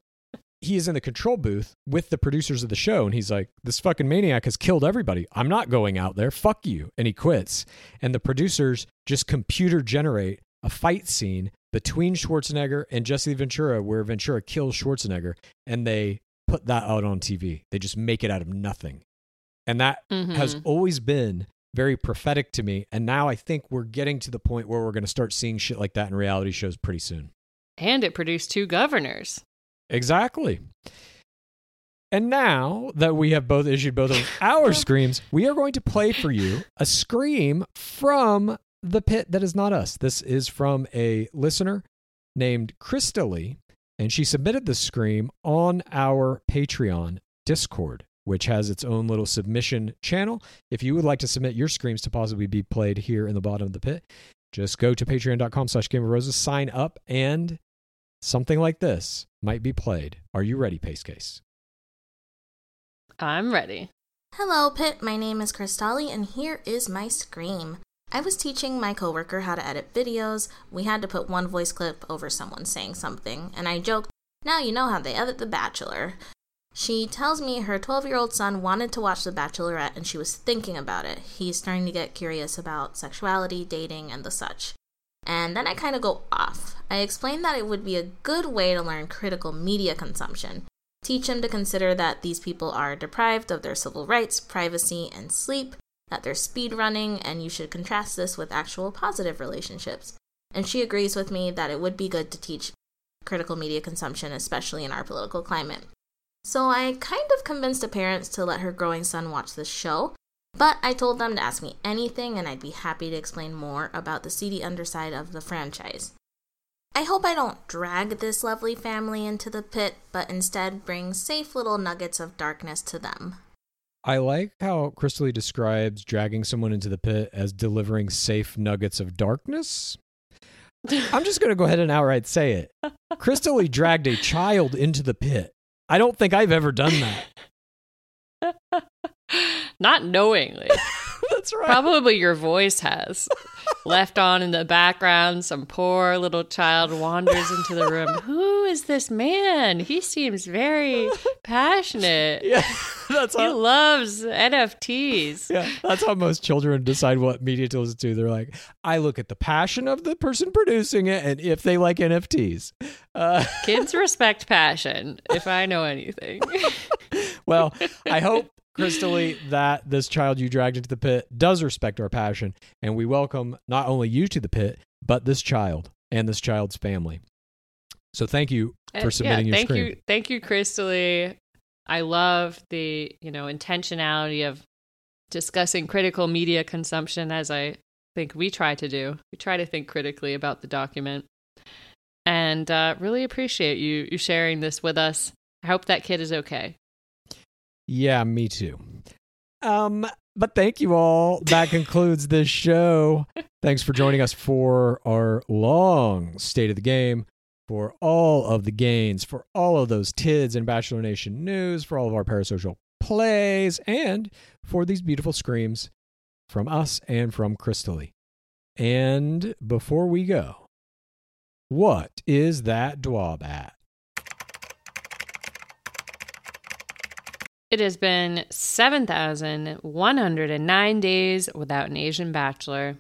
He is in the control booth with the producers of the show, and he's like, This fucking maniac has killed everybody. I'm not going out there. Fuck you. And he quits. And the producers just computer generate a fight scene between Schwarzenegger and Jesse Ventura where Ventura kills Schwarzenegger, and they put that out on TV. They just make it out of nothing. And that has Mhm. always been very prophetic to me. And now I think we're getting to the point where we're going to start seeing shit like that in reality shows pretty soon. And it produced two governors. Exactly. And now that we have both issued both of our screams, we are going to play for you a scream from the pit that is not us. This is from a listener named Crystalie, and she submitted the scream on our Patreon Discord, which has its own little submission channel. If you would like to submit your screams to possibly be played here in the bottom of the pit, just go to patreon.com slash game of roses, sign up, and something like this might be played. Are you ready, Pace Case? I'm ready. Hello, Pit. My name is Kristali, and here is my scream. I was teaching my coworker how to edit videos. We had to put one voice clip over someone saying something, and I joked, Now you know how they edit The Bachelor. She tells me her 12 year old son wanted to watch The Bachelorette and she was thinking about it. He's starting to get curious about sexuality, dating, and the such. And then I kind of go off. I explain that it would be a good way to learn critical media consumption. Teach him to consider that these people are deprived of their civil rights, privacy, and sleep, that they're speed running, and you should contrast this with actual positive relationships. And she agrees with me that it would be good to teach critical media consumption, especially in our political climate. So I kind of convinced the parents to let her growing son watch this show, but I told them to ask me anything and I'd be happy to explain more about the seedy underside of the franchise. I hope I don't drag this lovely family into the pit, but instead bring safe little nuggets of darkness to them. I like how Crystalie describes dragging someone into the pit as delivering safe nuggets of darkness. I'm just going to go ahead and outright say it. Crystalie dragged a child into the pit. I don't think I've ever done that. Not knowingly. That's right. Probably your voice has. Left on in the background, some poor little child wanders into the room. Who is this man? He seems very passionate. Yeah, that's He how. loves NFTs. Yeah, that's how most children decide what media to listen to. They're like, I look at the passion of the person producing it and if they like NFTs. Uh, Kids respect passion, if I know anything. well, I hope Crystally, that this child you dragged into the pit does respect our passion, and we welcome not only you to the pit, but this child and this child's family. So thank you Uh, for submitting yeah, your thank scream. you, thank you, Crystally. I love the you know intentionality of discussing critical media consumption, as I think we try to do. We try to think critically about the document, and uh, really appreciate you you sharing this with us. I hope that kid is okay. Yeah, me too. Um, but thank you all. That concludes this show. Thanks for joining us for our long state of the game, for all of the gains, for all of those TIDS and Bachelor Nation news, for all of our parasocial plays, and for these beautiful screams from us and from Crystally. And before we go, what is that dwab It has been 7,109 days without an Asian bachelor.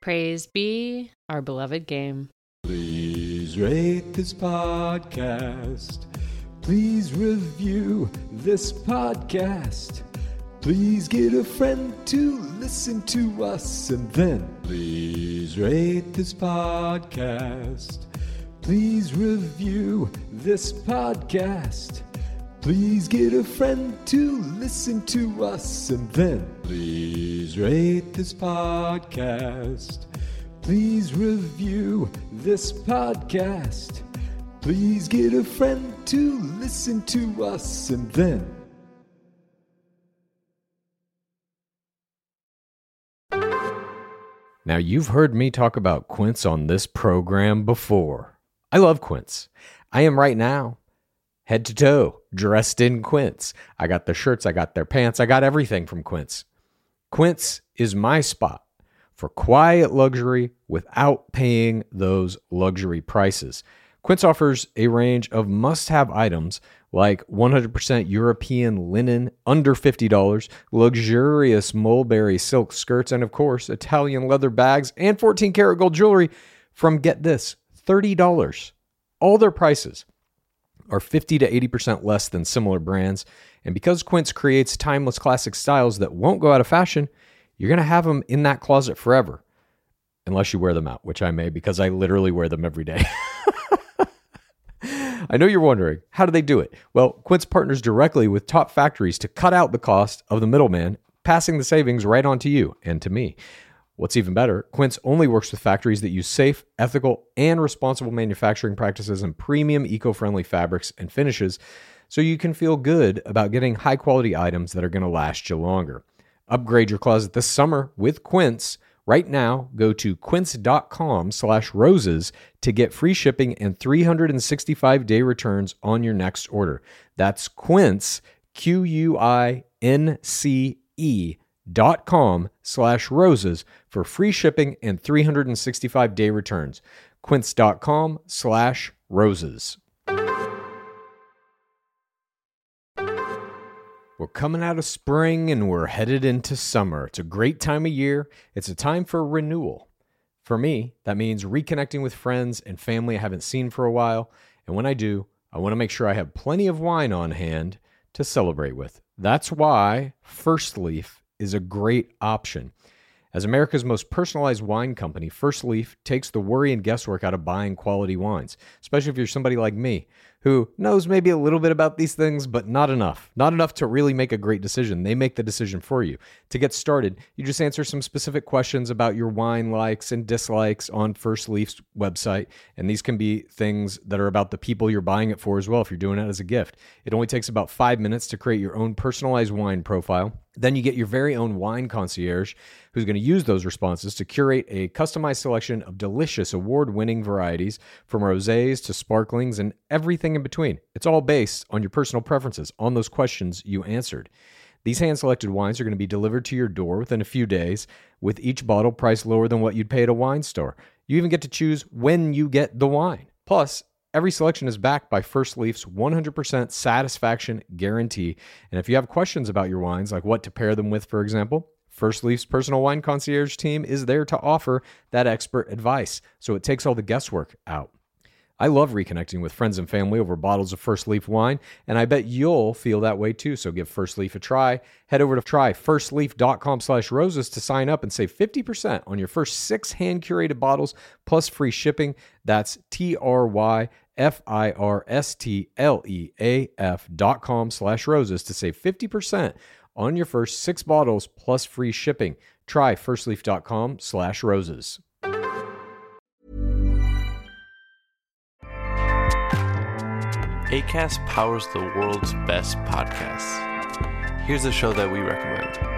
Praise be our beloved game. Please rate this podcast. Please review this podcast. Please get a friend to listen to us and then please rate this podcast. Please review this podcast. Please get a friend to listen to us and then please rate this podcast. Please review this podcast. Please get a friend to listen to us and then. Now, you've heard me talk about Quince on this program before. I love Quince. I am right now, head to toe, dressed in Quince. I got their shirts, I got their pants, I got everything from Quince. Quince is my spot for quiet luxury without paying those luxury prices. Quince offers a range of must have items like 100% European linen under $50, luxurious mulberry silk skirts, and of course, Italian leather bags and 14 karat gold jewelry from get this $30. All their prices are 50 to 80% less than similar brands. And because Quince creates timeless classic styles that won't go out of fashion, you're going to have them in that closet forever. Unless you wear them out, which I may because I literally wear them every day. I know you're wondering, how do they do it? Well, Quince partners directly with top factories to cut out the cost of the middleman, passing the savings right on to you and to me. What's even better, Quince only works with factories that use safe, ethical, and responsible manufacturing practices and premium eco friendly fabrics and finishes so you can feel good about getting high quality items that are going to last you longer. Upgrade your closet this summer with Quince. Right now, go to quince.com slash roses to get free shipping and 365 day returns on your next order. That's quince, Q U I N C E dot com slash roses for free shipping and 365 day returns. Quince.com slash roses. We're coming out of spring and we're headed into summer. It's a great time of year. It's a time for renewal. For me, that means reconnecting with friends and family I haven't seen for a while. And when I do, I want to make sure I have plenty of wine on hand to celebrate with. That's why First Leaf is a great option. As America's most personalized wine company, First Leaf takes the worry and guesswork out of buying quality wines, especially if you're somebody like me who knows maybe a little bit about these things, but not enough. Not enough to really make a great decision. They make the decision for you. To get started, you just answer some specific questions about your wine likes and dislikes on First Leaf's website. And these can be things that are about the people you're buying it for as well, if you're doing it as a gift. It only takes about five minutes to create your own personalized wine profile. Then you get your very own wine concierge who's going to use those responses to curate a customized selection of delicious award winning varieties from rosés to sparklings and everything in between. It's all based on your personal preferences, on those questions you answered. These hand selected wines are going to be delivered to your door within a few days, with each bottle priced lower than what you'd pay at a wine store. You even get to choose when you get the wine. Plus, Every selection is backed by First Leaf's 100% satisfaction guarantee. And if you have questions about your wines, like what to pair them with, for example, First Leaf's personal wine concierge team is there to offer that expert advice. So it takes all the guesswork out. I love reconnecting with friends and family over bottles of First Leaf wine, and I bet you'll feel that way too. So give First Leaf a try. Head over to tryfirstleaf.com slash roses to sign up and save 50% on your first six hand-curated bottles plus free shipping. That's T-R-Y-F-I-R-S-T-L-E-A-F dot com slash roses to save 50% on your first six bottles plus free shipping. Try firstleaf.com slash roses. ACAST powers the world's best podcasts. Here's a show that we recommend.